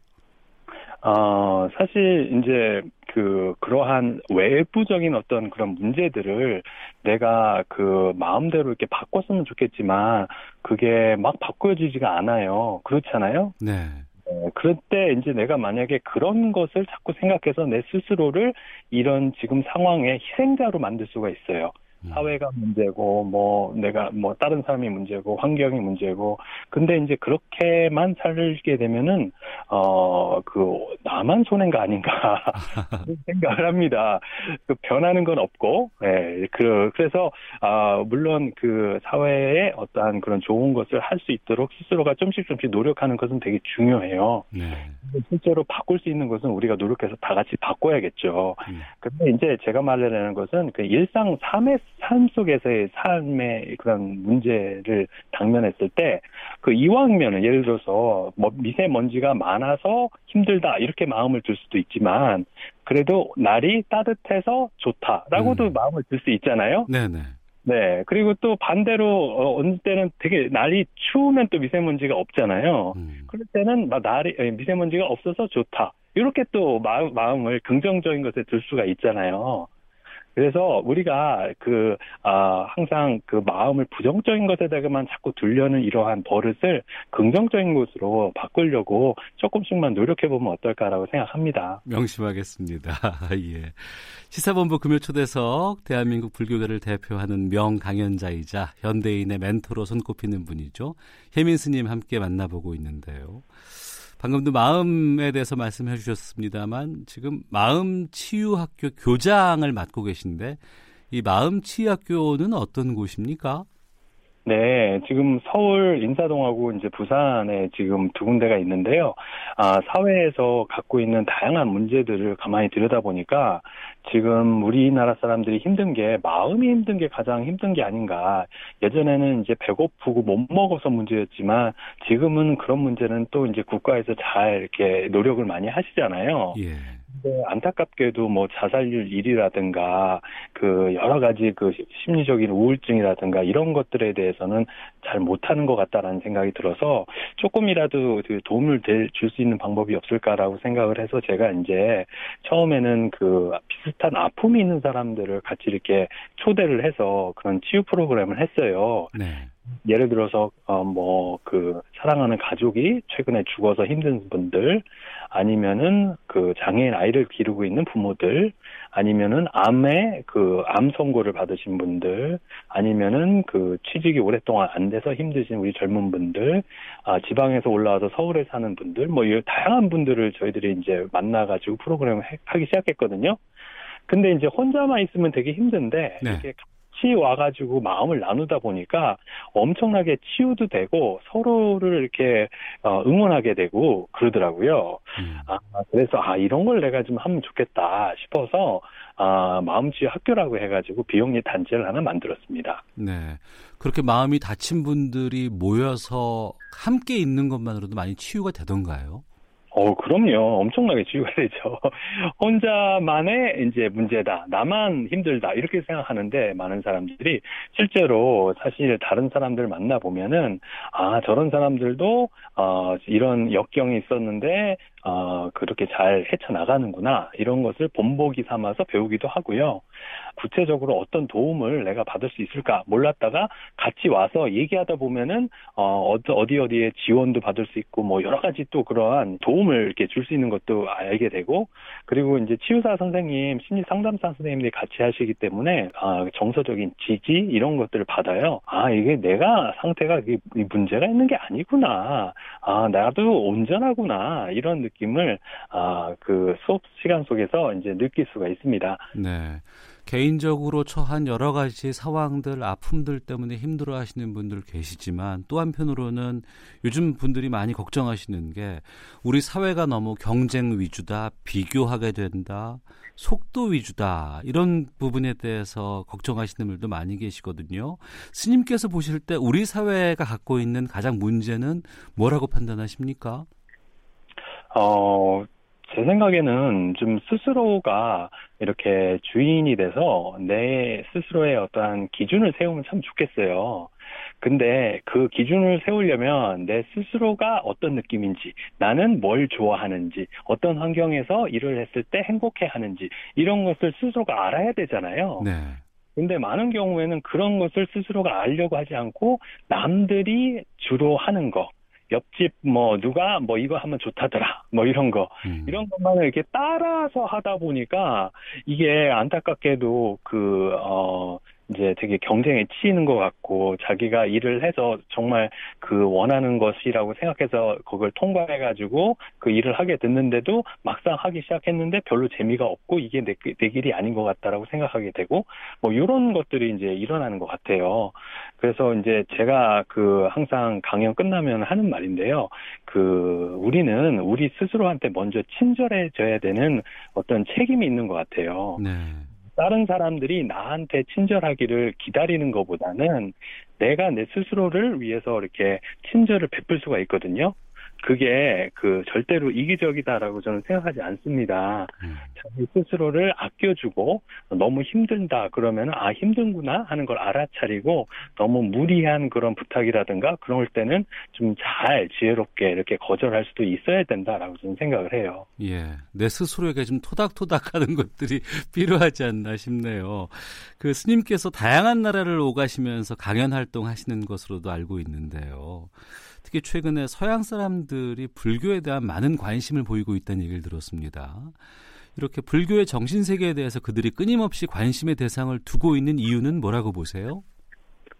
어, 사실 이제 그 그러한 외부적인 어떤 그런 문제들을 내가 그 마음대로 이렇게 바꿨으면 좋겠지만 그게 막 바꿔지지가 않아요. 그렇잖아요. 네. 어, 그럴 때 이제 내가 만약에 그런 것을 자꾸 생각해서 내 스스로를 이런 지금 상황의 희생자로 만들 수가 있어요. 음. 사회가 문제고 뭐 내가 뭐 다른 사람이 문제고 환경이 문제고 근데 이제 그렇게만 살게 되면은 어, 그, 나만 손해가 아닌가, 생각을 합니다. 그 변하는 건 없고, 예, 그, 그래서, 아, 물론 그 사회에 어떠한 그런 좋은 것을 할 수 있도록 스스로가 좀씩 좀씩 노력하는 것은 되게 중요해요. 네. 실제로 바꿀 수 있는 것은 우리가 노력해서 다 같이 바꿔야겠죠. 음. 근데 이제 제가 말하려는 것은 그 일상 삶의, 삶 속에서의 삶의 그런 문제를 당면했을 때, 그 이왕면은 예를 들어서 뭐 미세먼지가 많아서 힘들다 이렇게 마음을 들 수도 있지만 그래도 날이 따뜻해서 좋다라고도 음. 마음을 들 수 있잖아요. 네네. 네. 그리고 또 반대로 어, 어느 때는 되게 날이 추우면 또 미세먼지가 없잖아요. 음. 그럴 때는 막 날이 미세먼지가 없어서 좋다. 이렇게 또 마음, 마음을 긍정적인 것에 들 수가 있잖아요. 그래서 우리가 그, 아, 항상 그 마음을 부정적인 것에다가만 자꾸 둘려는 이러한 버릇을 긍정적인 것으로 바꾸려고 조금씩만 노력해 보면 어떨까라고 생각합니다. 명심하겠습니다. 예. 시사본부 금요 초대석 대한민국 불교계를 대표하는 명 강연자이자 현대인의 멘토로 손꼽히는 분이죠. 혜민 스님 함께 만나보고 있는데요. 방금도 마음에 대해서 말씀해 주셨습니다만 지금 마음 치유 학교 교장을 맡고 계신데 이 마음 치유 학교는 어떤 곳입니까? 네, 지금 서울 인사동하고 이제 부산에 지금 두 군데가 있는데요. 아, 사회에서 갖고 있는 다양한 문제들을 가만히 들여다보니까 지금 우리나라 사람들이 힘든 게 마음이 힘든 게 가장 힘든 게 아닌가. 예전에는 이제 배고프고 못 먹어서 문제였지만 지금은 그런 문제는 또 이제 국가에서 잘 이렇게 노력을 많이 하시잖아요. 예. 근데 안타깝게도 뭐 자살률 1위라든가 그 여러 가지 그 심리적인 우울증이라든가 이런 것들에 대해서는 잘 못하는 것 같다라는 생각이 들어서 조금이라도 그 도움을 줄 수 있는 방법이 없을까라고 생각을 해서 제가 이제 처음에는 그 비슷한 아픔이 있는 사람들을 같이 이렇게 초대를 해서 그런 치유 프로그램을 했어요. 네. 예를 들어서 어 뭐 그 사랑하는 가족이 최근에 죽어서 힘든 분들 아니면은 그 장애인 아이를 기르고 있는 부모들 아니면은 암에 그 암 선고를 받으신 분들 아니면은 그 취직이 오랫동안 안 돼서 힘드신 우리 젊은 분들 아 지방에서 올라와서 서울에 사는 분들 뭐 이 다양한 분들을 저희들이 이제 만나 가지고 프로그램을 하기 시작했거든요. 근데 이제 혼자만 있으면 되게 힘든데 네. 이렇게 같이 와가지고 마음을 나누다 보니까 엄청나게 치유도 되고 서로를 이렇게 어, 응원하게 되고 그러더라고요. 음. 아, 그래서 아 이런 걸 내가 좀 하면 좋겠다 싶어서 아, 마음치유 학교라고 해가지고 비영리 단체를 하나 만들었습니다. 네. 그렇게 마음이 다친 분들이 모여서 함께 있는 것만으로도 많이 치유가 되던가요? 어, 그럼요. 엄청나게 치유가 되죠. 혼자만의 이제 문제다. 나만 힘들다. 이렇게 생각하는데 많은 사람들이 실제로 사실 다른 사람들 만나보면은 아, 저런 사람들도 어, 이런 역경이 있었는데 어, 그렇게 잘 헤쳐나가는구나. 이런 것을 본보기 삼아서 배우기도 하고요. 구체적으로 어떤 도움을 내가 받을 수 있을까 몰랐다가 같이 와서 얘기하다 보면은, 어, 어디 어디에 지원도 받을 수 있고, 뭐 여러 가지 또 그러한 도움을 이렇게 줄 수 있는 것도 알게 되고, 그리고 이제 치유사 선생님, 심리 상담사 선생님들이 같이 하시기 때문에, 아, 정서적인 지지, 이런 것들을 받아요. 아, 이게 내가 상태가 이 문제가 있는 게 아니구나. 아, 나도 온전하구나. 이런 느낌 느낌을 아, 그 수업 시간 속에서 이제 느낄 수가 있습니다. 네. 개인적으로 처한 여러 가지 상황들, 아픔들 때문에 힘들어 하시는 분들 계시지만 또 한편으로는 요즘 분들이 많이 걱정하시는 게 우리 사회가 너무 경쟁 위주다, 비교하게 된다, 속도 위주다, 이런 부분에 대해서 걱정하시는 분들도 많이 계시거든요. 스님께서 보실 때 우리 사회가 갖고 있는 가장 문제는 뭐라고 판단하십니까? 어, 제 생각에는 좀 스스로가 이렇게 주인이 돼서 내 스스로의 어떠한 기준을 세우면 참 좋겠어요. 근데 그 기준을 세우려면 내 스스로가 어떤 느낌인지, 나는 뭘 좋아하는지, 어떤 환경에서 일을 했을 때 행복해 하는지, 이런 것을 스스로가 알아야 되잖아요. 네. 근데 많은 경우에는 그런 것을 스스로가 알려고 하지 않고 남들이 주로 하는 거, 옆집 뭐 누가 뭐 이거 하면 좋다더라 뭐 이런 거 음. 이런 것만 을 이렇게 따라서 하다 보니까 이게 안타깝게도 그 어 이제 되게 경쟁에 치이는 것 같고 자기가 일을 해서 정말 그 원하는 것이라고 생각해서 그걸 통과해 가지고 그 일을 하게 됐는데도 막상 하기 시작했는데 별로 재미가 없고 이게 내, 내 길이 아닌 것 같다라고 생각하게 되고 뭐 이런 것들이 이제 일어나는 것 같아요. 그래서 이제 제가 그 항상 강연 끝나면 하는 말인데요. 그 우리는 우리 스스로한테 먼저 친절해져야 되는 어떤 책임이 있는 것 같아요. 네. 다른 사람들이 나한테 친절하기를 기다리는 것보다는 내가 내 스스로를 위해서 이렇게 친절을 베풀 수가 있거든요. 그게 그 절대로 이기적이다라고 저는 생각하지 않습니다. 음. 자기 스스로를 아껴주고 너무 힘든다 그러면 아 힘든구나 하는 걸 알아차리고 너무 무리한 그런 부탁이라든가 그럴 때는 좀 잘 지혜롭게 이렇게 거절할 수도 있어야 된다라고 저는 생각을 해요. 예, 내 스스로에게 좀 토닥토닥하는 것들이 필요하지 않나 싶네요. 그 스님께서 다양한 나라를 오가시면서 강연 활동하시는 것으로도 알고 있는데요. 특히 최근에 서양 사람들이 불교에 대한 많은 관심을 보이고 있다는 얘기를 들었습니다. 이렇게 불교의 정신 세계에 대해서 그들이 끊임없이 관심의 대상을 두고 있는 이유는 뭐라고 보세요?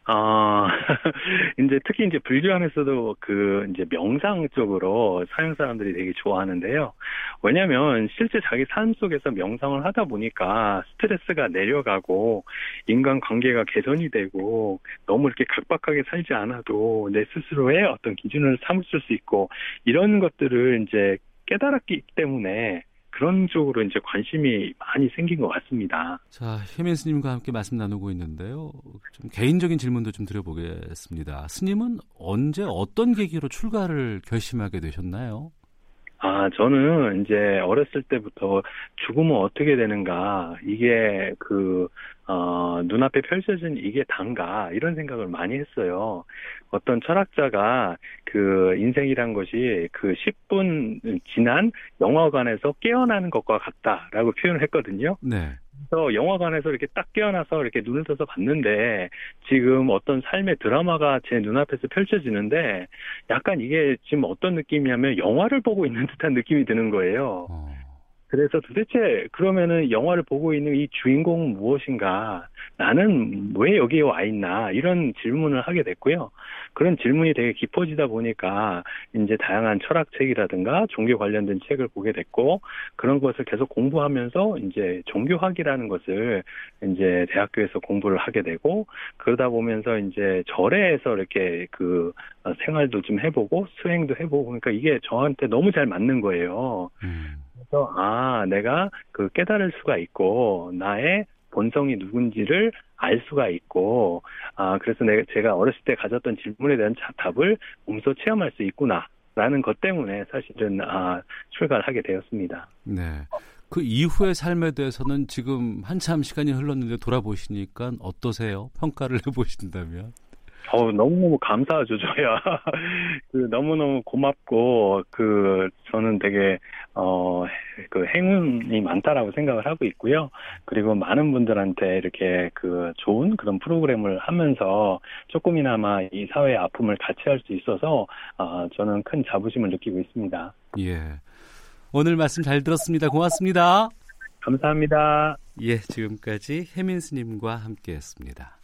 아, 이제 특히 이제 불교 안에서도 그 이제 명상 쪽으로 서양 사람들이 되게 좋아하는데요. 왜냐면 실제 자기 삶 속에서 명상을 하다 보니까 스트레스가 내려가고 인간 관계가 개선이 되고 너무 이렇게 각박하게 살지 않아도 내 스스로의 어떤 기준을 삼을 수 있고 이런 것들을 이제 깨달았기 때문에 그런 쪽으로 이제 관심이 많이 생긴 것 같습니다. 자, 혜민 스님과 함께 말씀 나누고 있는데요. 좀 개인적인 질문도 좀 드려보겠습니다. 스님은 언제 어떤 계기로 출가를 결심하게 되셨나요? 아, 저는 이제 어렸을 때부터 죽으면 어떻게 되는가, 이게 그, 어, 눈앞에 펼쳐진 이게 단가, 이런 생각을 많이 했어요. 어떤 철학자가 그 인생이란 것이 그 10분 지난 영화관에서 깨어나는 것과 같다라고 표현을 했거든요. 네. 그래서 영화관에서 이렇게 딱 깨어나서 이렇게 눈을 떠서 봤는데 지금 어떤 삶의 드라마가 제 눈앞에서 펼쳐지는데 약간 이게 지금 어떤 느낌이냐면 영화를 보고 있는 듯한 느낌이 드는 거예요. 어. 그래서 도대체 그러면은 영화를 보고 있는 이 주인공은 무엇인가? 나는 왜 여기에 와 있나? 이런 질문을 하게 됐고요. 그런 질문이 되게 깊어지다 보니까 이제 다양한 철학책이라든가 종교 관련된 책을 보게 됐고 그런 것을 계속 공부하면서 이제 종교학이라는 것을 이제 대학교에서 공부를 하게 되고 그러다 보면서 이제 절에서 이렇게 그 생활도 좀 해보고 수행도 해보고 그러니까 이게 저한테 너무 잘 맞는 거예요. 음. 그래서 아 내가 그 깨달을 수가 있고 나의 본성이 누군지를 알 수가 있고 아 그래서 내가 제가 어렸을 때 가졌던 질문에 대한 답을 몸소 체험할 수 있구나 라는 것 때문에 사실은 아 출가를 하게 되었습니다. 네. 그 이후의 삶에 대해서는 지금 한참 시간이 흘렀는데 돌아보시니까 어떠세요? 평가를 해보신다면? 어 너무너무 감사하죠, 저야. 그, 너무너무 고맙고, 그, 저는 되게, 어, 그 행운이 많다라고 생각을 하고 있고요. 그리고 많은 분들한테 이렇게 그 좋은 그런 프로그램을 하면서 조금이나마 이 사회의 아픔을 같이 할 수 있어서, 어, 저는 큰 자부심을 느끼고 있습니다. 예. 오늘 말씀 잘 들었습니다. 고맙습니다. 감사합니다. 예, 지금까지 혜민 스님과 함께 했습니다.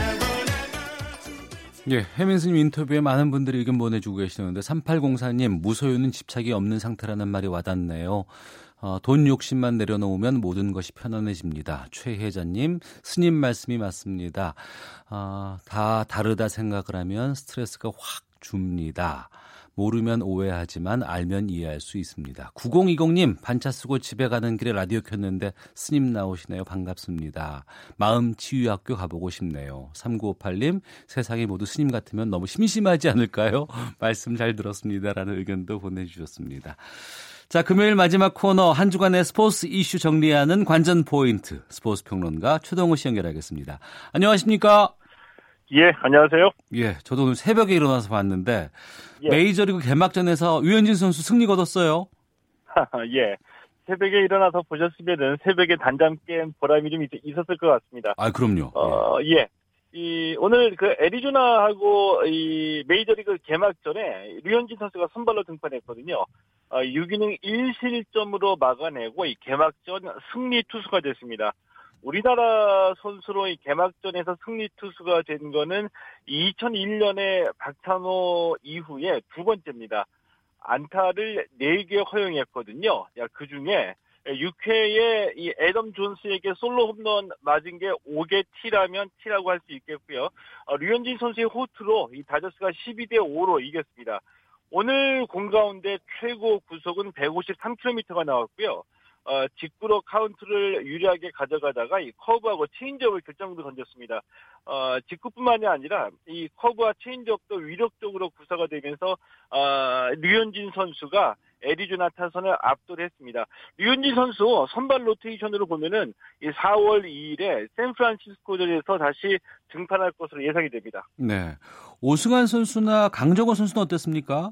예, 혜민 스님 인터뷰에 많은 분들이 의견 보내주고 계시는데 3804님 무소유는 집착이 없는 상태라는 말이 와닿네요. 어, 돈 욕심만 내려놓으면 모든 것이 편안해집니다. 최혜자님, 스님 말씀이 맞습니다. 어, 다 다르다 생각을 하면 스트레스가 확 줍니다. 모르면 오해하지만 알면 이해할 수 있습니다. 9020님 반차 쓰고 집에 가는 길에 라디오 켰는데 스님 나오시네요. 반갑습니다. 마음 치유학교 가보고 싶네요. 3958님 세상이 모두 스님 같으면 너무 심심하지 않을까요? 말씀 잘 들었습니다라는 의견도 보내주셨습니다. 자, 금요일 마지막 코너 한 주간의 스포츠 이슈 정리하는 관전 포인트 스포츠 평론가 최동호 씨 연결하겠습니다. 안녕하십니까? 예, 안녕하세요. 예, 저도 오늘 새벽에 일어나서 봤는데 예. 메이저리그 개막전에서 유현진 선수 승리 거뒀어요. 예. 새벽에 일어나서 보셨으면은 새벽에 단잠 깬 보람이 좀 있었을 것 같습니다. 아, 그럼요. 어, 예. 이 오늘 그 애리조나하고 이 메이저리그 개막전에 류현진 선수가 선발로 등판했거든요. 어, 6이닝 1실점으로 막아내고 이 개막전 승리 투수가 됐습니다. 우리나라 선수로 이 개막전에서 승리 투수가 된 거는 2001년에 박찬호 이후에 두 번째입니다. 안타를 4개 허용했거든요. 그 중에 6회에 이 애덤 존스에게 솔로 홈런 맞은 게 5개 T라면 T라고 할 수 있겠고요. 어, 류현진 선수의 호투로 이 다저스가 12대 5로 이겼습니다. 오늘 공 가운데 최고 구속은 153km가 나왔고요. 어, 직구로 카운트를 유리하게 가져가다가 이 커브하고 체인지업을 결정구로 던졌습니다. 어, 직구뿐만이 아니라 이 커브와 체인지업도 위력적으로 구사가 되면서 어, 류현진 선수가 애리조나 타선을 압도를 했습니다. 류현진 선수 선발 로테이션으로 보면은 이 4월 2일에 샌프란시스코전에서 다시 등판할 것으로 예상이 됩니다. 네. 오승환 선수나 강정호 선수는 어땠습니까?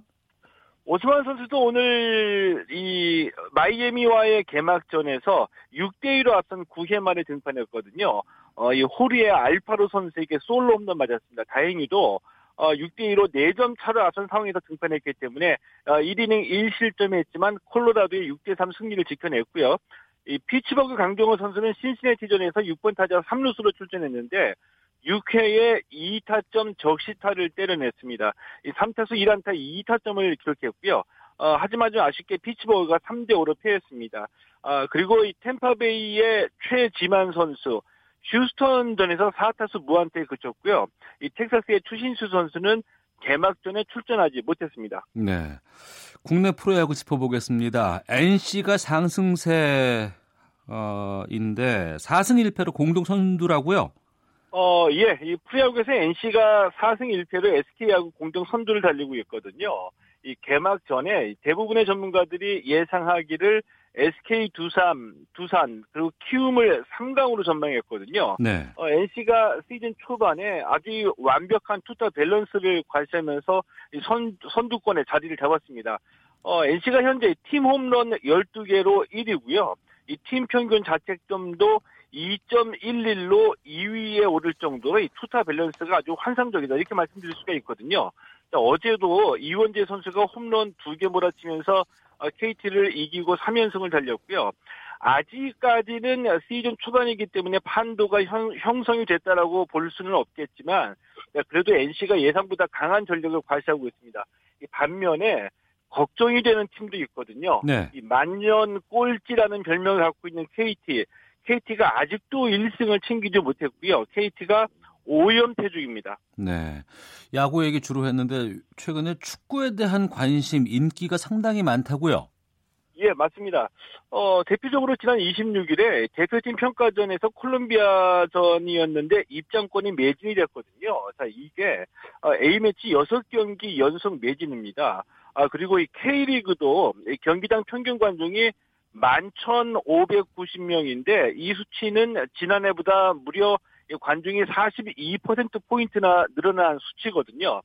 오스만 선수도 오늘 이 마이애미와의 개막전에서 6대 1로 앞선 9회 만에 등판했거든요. 어, 이 호리의 알파로 선수에게 솔로 홈런 맞았습니다. 다행히도 어, 6대 2로 4점 차로 앞선 상황에서 등판했기 때문에 어, 1이닝 1실점에 했지만 콜로라도의 6대 3 승리를 지켜냈고요. 이 피츠버그 강정호 선수는 신시내티전에서 6번 타자 3루수로 출전했는데 6회에 2타점 적시타를 때려냈습니다. 이 3타수 1안타 2타점을 기록했고요. 어, 하지만 좀 아쉽게 피츠버그가 3대 5로 패했습니다. 어, 그리고 이 템파베이의 최지만 선수, 휴스턴전에서 4타수 무한대에 그쳤고요. 이 텍사스의 추신수 선수는 개막전에 출전하지 못했습니다. 네. 국내 프로야구 짚어보겠습니다. NC가 상승세인데 어, 4승 1패로 공동 선두라고요? 어, 예. 이 프로야구에서 NC가 4승 1패로 SK하고 공동 선두를 달리고 있거든요. 이 개막 전에 대부분의 전문가들이 예상하기를 SK 두산, 두산 그리고 키움을 3강으로 전망했거든요. 네. 어, NC가 시즌 초반에 아주 완벽한 투타 밸런스를 과시하면서 선, 선두권에 자리를 잡았습니다. 어, NC가 현재 팀 홈런 12개로 1위고요. 이 팀 평균 자책점도 2.11로 2위에 오를 정도로 이 투타 밸런스가 아주 환상적이다 이렇게 말씀드릴 수가 있거든요. 어제도 이원재 선수가 홈런 2개 몰아치면서 KT를 어, 이기고 3연승을 달렸고요. 아직까지는 시즌 초반이기 때문에 판도가 형, 형성이 됐다라고 볼 수는 없겠지만 그래도 NC가 예상보다 강한 전력을 과시하고 있습니다. 반면에 걱정이 되는 팀도 있거든요. 네. 이 만년 꼴찌라는 별명을 갖고 있는 KT. KT가 아직도 1승을 챙기지 못했고요. KT가 5연패 중입니다. 네. 야구 얘기 주로 했는데 최근에 축구에 대한 관심, 인기가 상당히 많다고요? 예, 맞습니다. 어, 대표적으로 지난 26일에 대표팀 평가전에서 콜롬비아전이었는데 입장권이 매진이 됐거든요. 자, 이게 어, A매치 6경기 연속 매진입니다. 아, 그리고 이 K리그도 경기당 평균 관중이 11,590명인데 이 수치는 지난해보다 무려 관중이 42%포인트나 늘어난 수치거든요.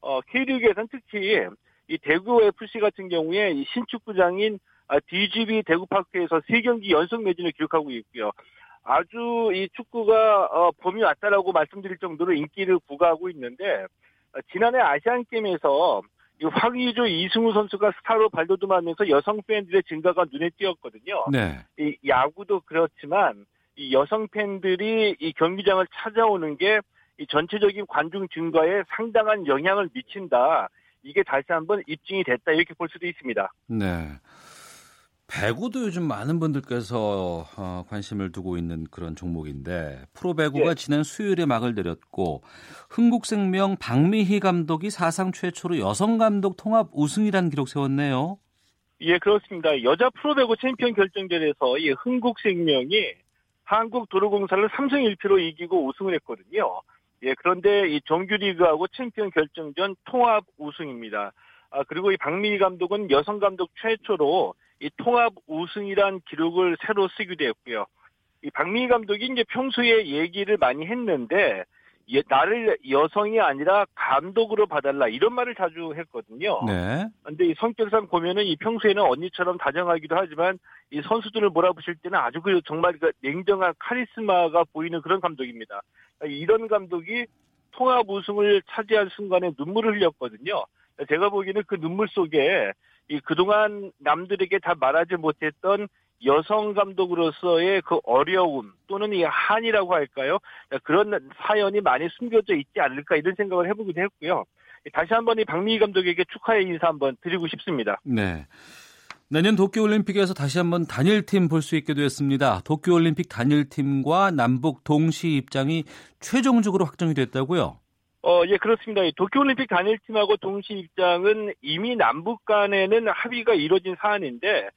어, K리그에서는 특히 이 대구 FC 같은 경우에 이 신축구장인 DGB 대구파크에서 3경기 연속 매진을 기록하고 있고요. 아주 이 축구가 어, 봄이 왔다라고 말씀드릴 정도로 인기를 부과하고 있는데 어, 지난해 아시안 게임에서 이 황의조 이승우 선수가 스타로 발돋움하면서 여성 팬들의 증가가 눈에 띄었거든요. 네. 이 야구도 그렇지만 이 여성 팬들이 이 경기장을 찾아오는 게 이 전체적인 관중 증가에 상당한 영향을 미친다. 이게 다시 한번 입증이 됐다 이렇게 볼 수도 있습니다. 네. 배구도 요즘 많은 분들께서 어, 관심을 두고 있는 그런 종목인데 프로배구가 예. 지난 수요일에 막을 내렸고 흥국생명 박미희 감독이 사상 최초로 여성 감독 통합 우승이란 기록 세웠네요. 예, 그렇습니다. 여자 프로배구 챔피언 결정전에서 이 흥국생명이 한국도로공사를 3승 1패로 이기고 우승을 했거든요. 예, 그런데 이 정규리그하고 챔피언 결정전 통합 우승입니다. 아, 그리고 이 박미희 감독은 여성 감독 최초로 이 통합 우승이란 기록을 새로 쓰기도 했고요. 이 박민희 감독이 이제 평소에 얘기를 많이 했는데 예, 나를 여성이 아니라 감독으로 봐달라 이런 말을 자주 했거든요. 네. 근데 이 성격상 보면은 이 평소에는 언니처럼 다정하기도 하지만 이 선수들을 몰아붙일 때는 아주 그 정말 그 냉정한 카리스마가 보이는 그런 감독입니다. 이런 감독이 통합 우승을 차지한 순간에 눈물을 흘렸거든요. 제가 보기에는 그 눈물 속에 이 그동안 남들에게 다 말하지 못했던 여성 감독으로서의 그 어려움 또는 이 한이라고 할까요? 그런 사연이 많이 숨겨져 있지 않을까 이런 생각을 해보기도 했고요. 다시 한번 이 박미희 감독에게 축하의 인사 한번 드리고 싶습니다. 네. 내년 도쿄올림픽에서 다시 한번 단일팀 볼 수 있게 되었습니다. 도쿄올림픽 단일팀과 남북 동시 입장이 최종적으로 확정이 됐다고요? 어, 예, 그렇습니다. 도쿄올림픽 단일팀하고 동시 입장은 이미 남북 간에는 합의가 이루어진 사안인데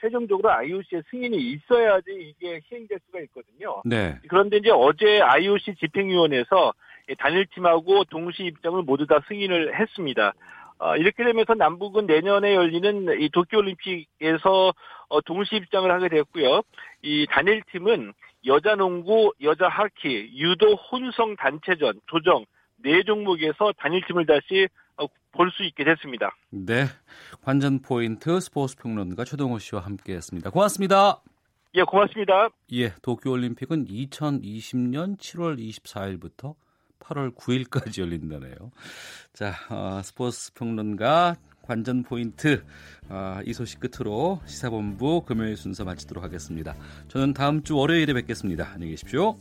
최종적으로 IOC의 승인이 있어야지 이게 시행될 수가 있거든요. 네. 그런데 이제 어제 IOC 집행위원회에서 단일팀하고 동시 입장을 모두 다 승인을 했습니다. 어, 이렇게 되면서 남북은 내년에 열리는 이 도쿄올림픽에서 어, 동시 입장을 하게 됐고요. 이 단일팀은 여자 농구, 여자 하키, 유도 혼성 단체전, 조정 네 종목에서 단일팀을 다시 어, 볼수 있게 됐습니다. 네. 관전 포인트 스포츠 평론가 최동호 씨와 함께 했습니다. 고맙습니다. 예, 고맙습니다. 예, 도쿄올림픽은 2020년 7월 24일부터 8월 9일까지 열린다네요. 자, 어, 스포츠 평론가 관전 포인트 어, 이 소식 끝으로 시사본부 금요일 순서 마치도록 하겠습니다. 저는 다음 주 월요일에 뵙겠습니다. 안녕히 계십시오.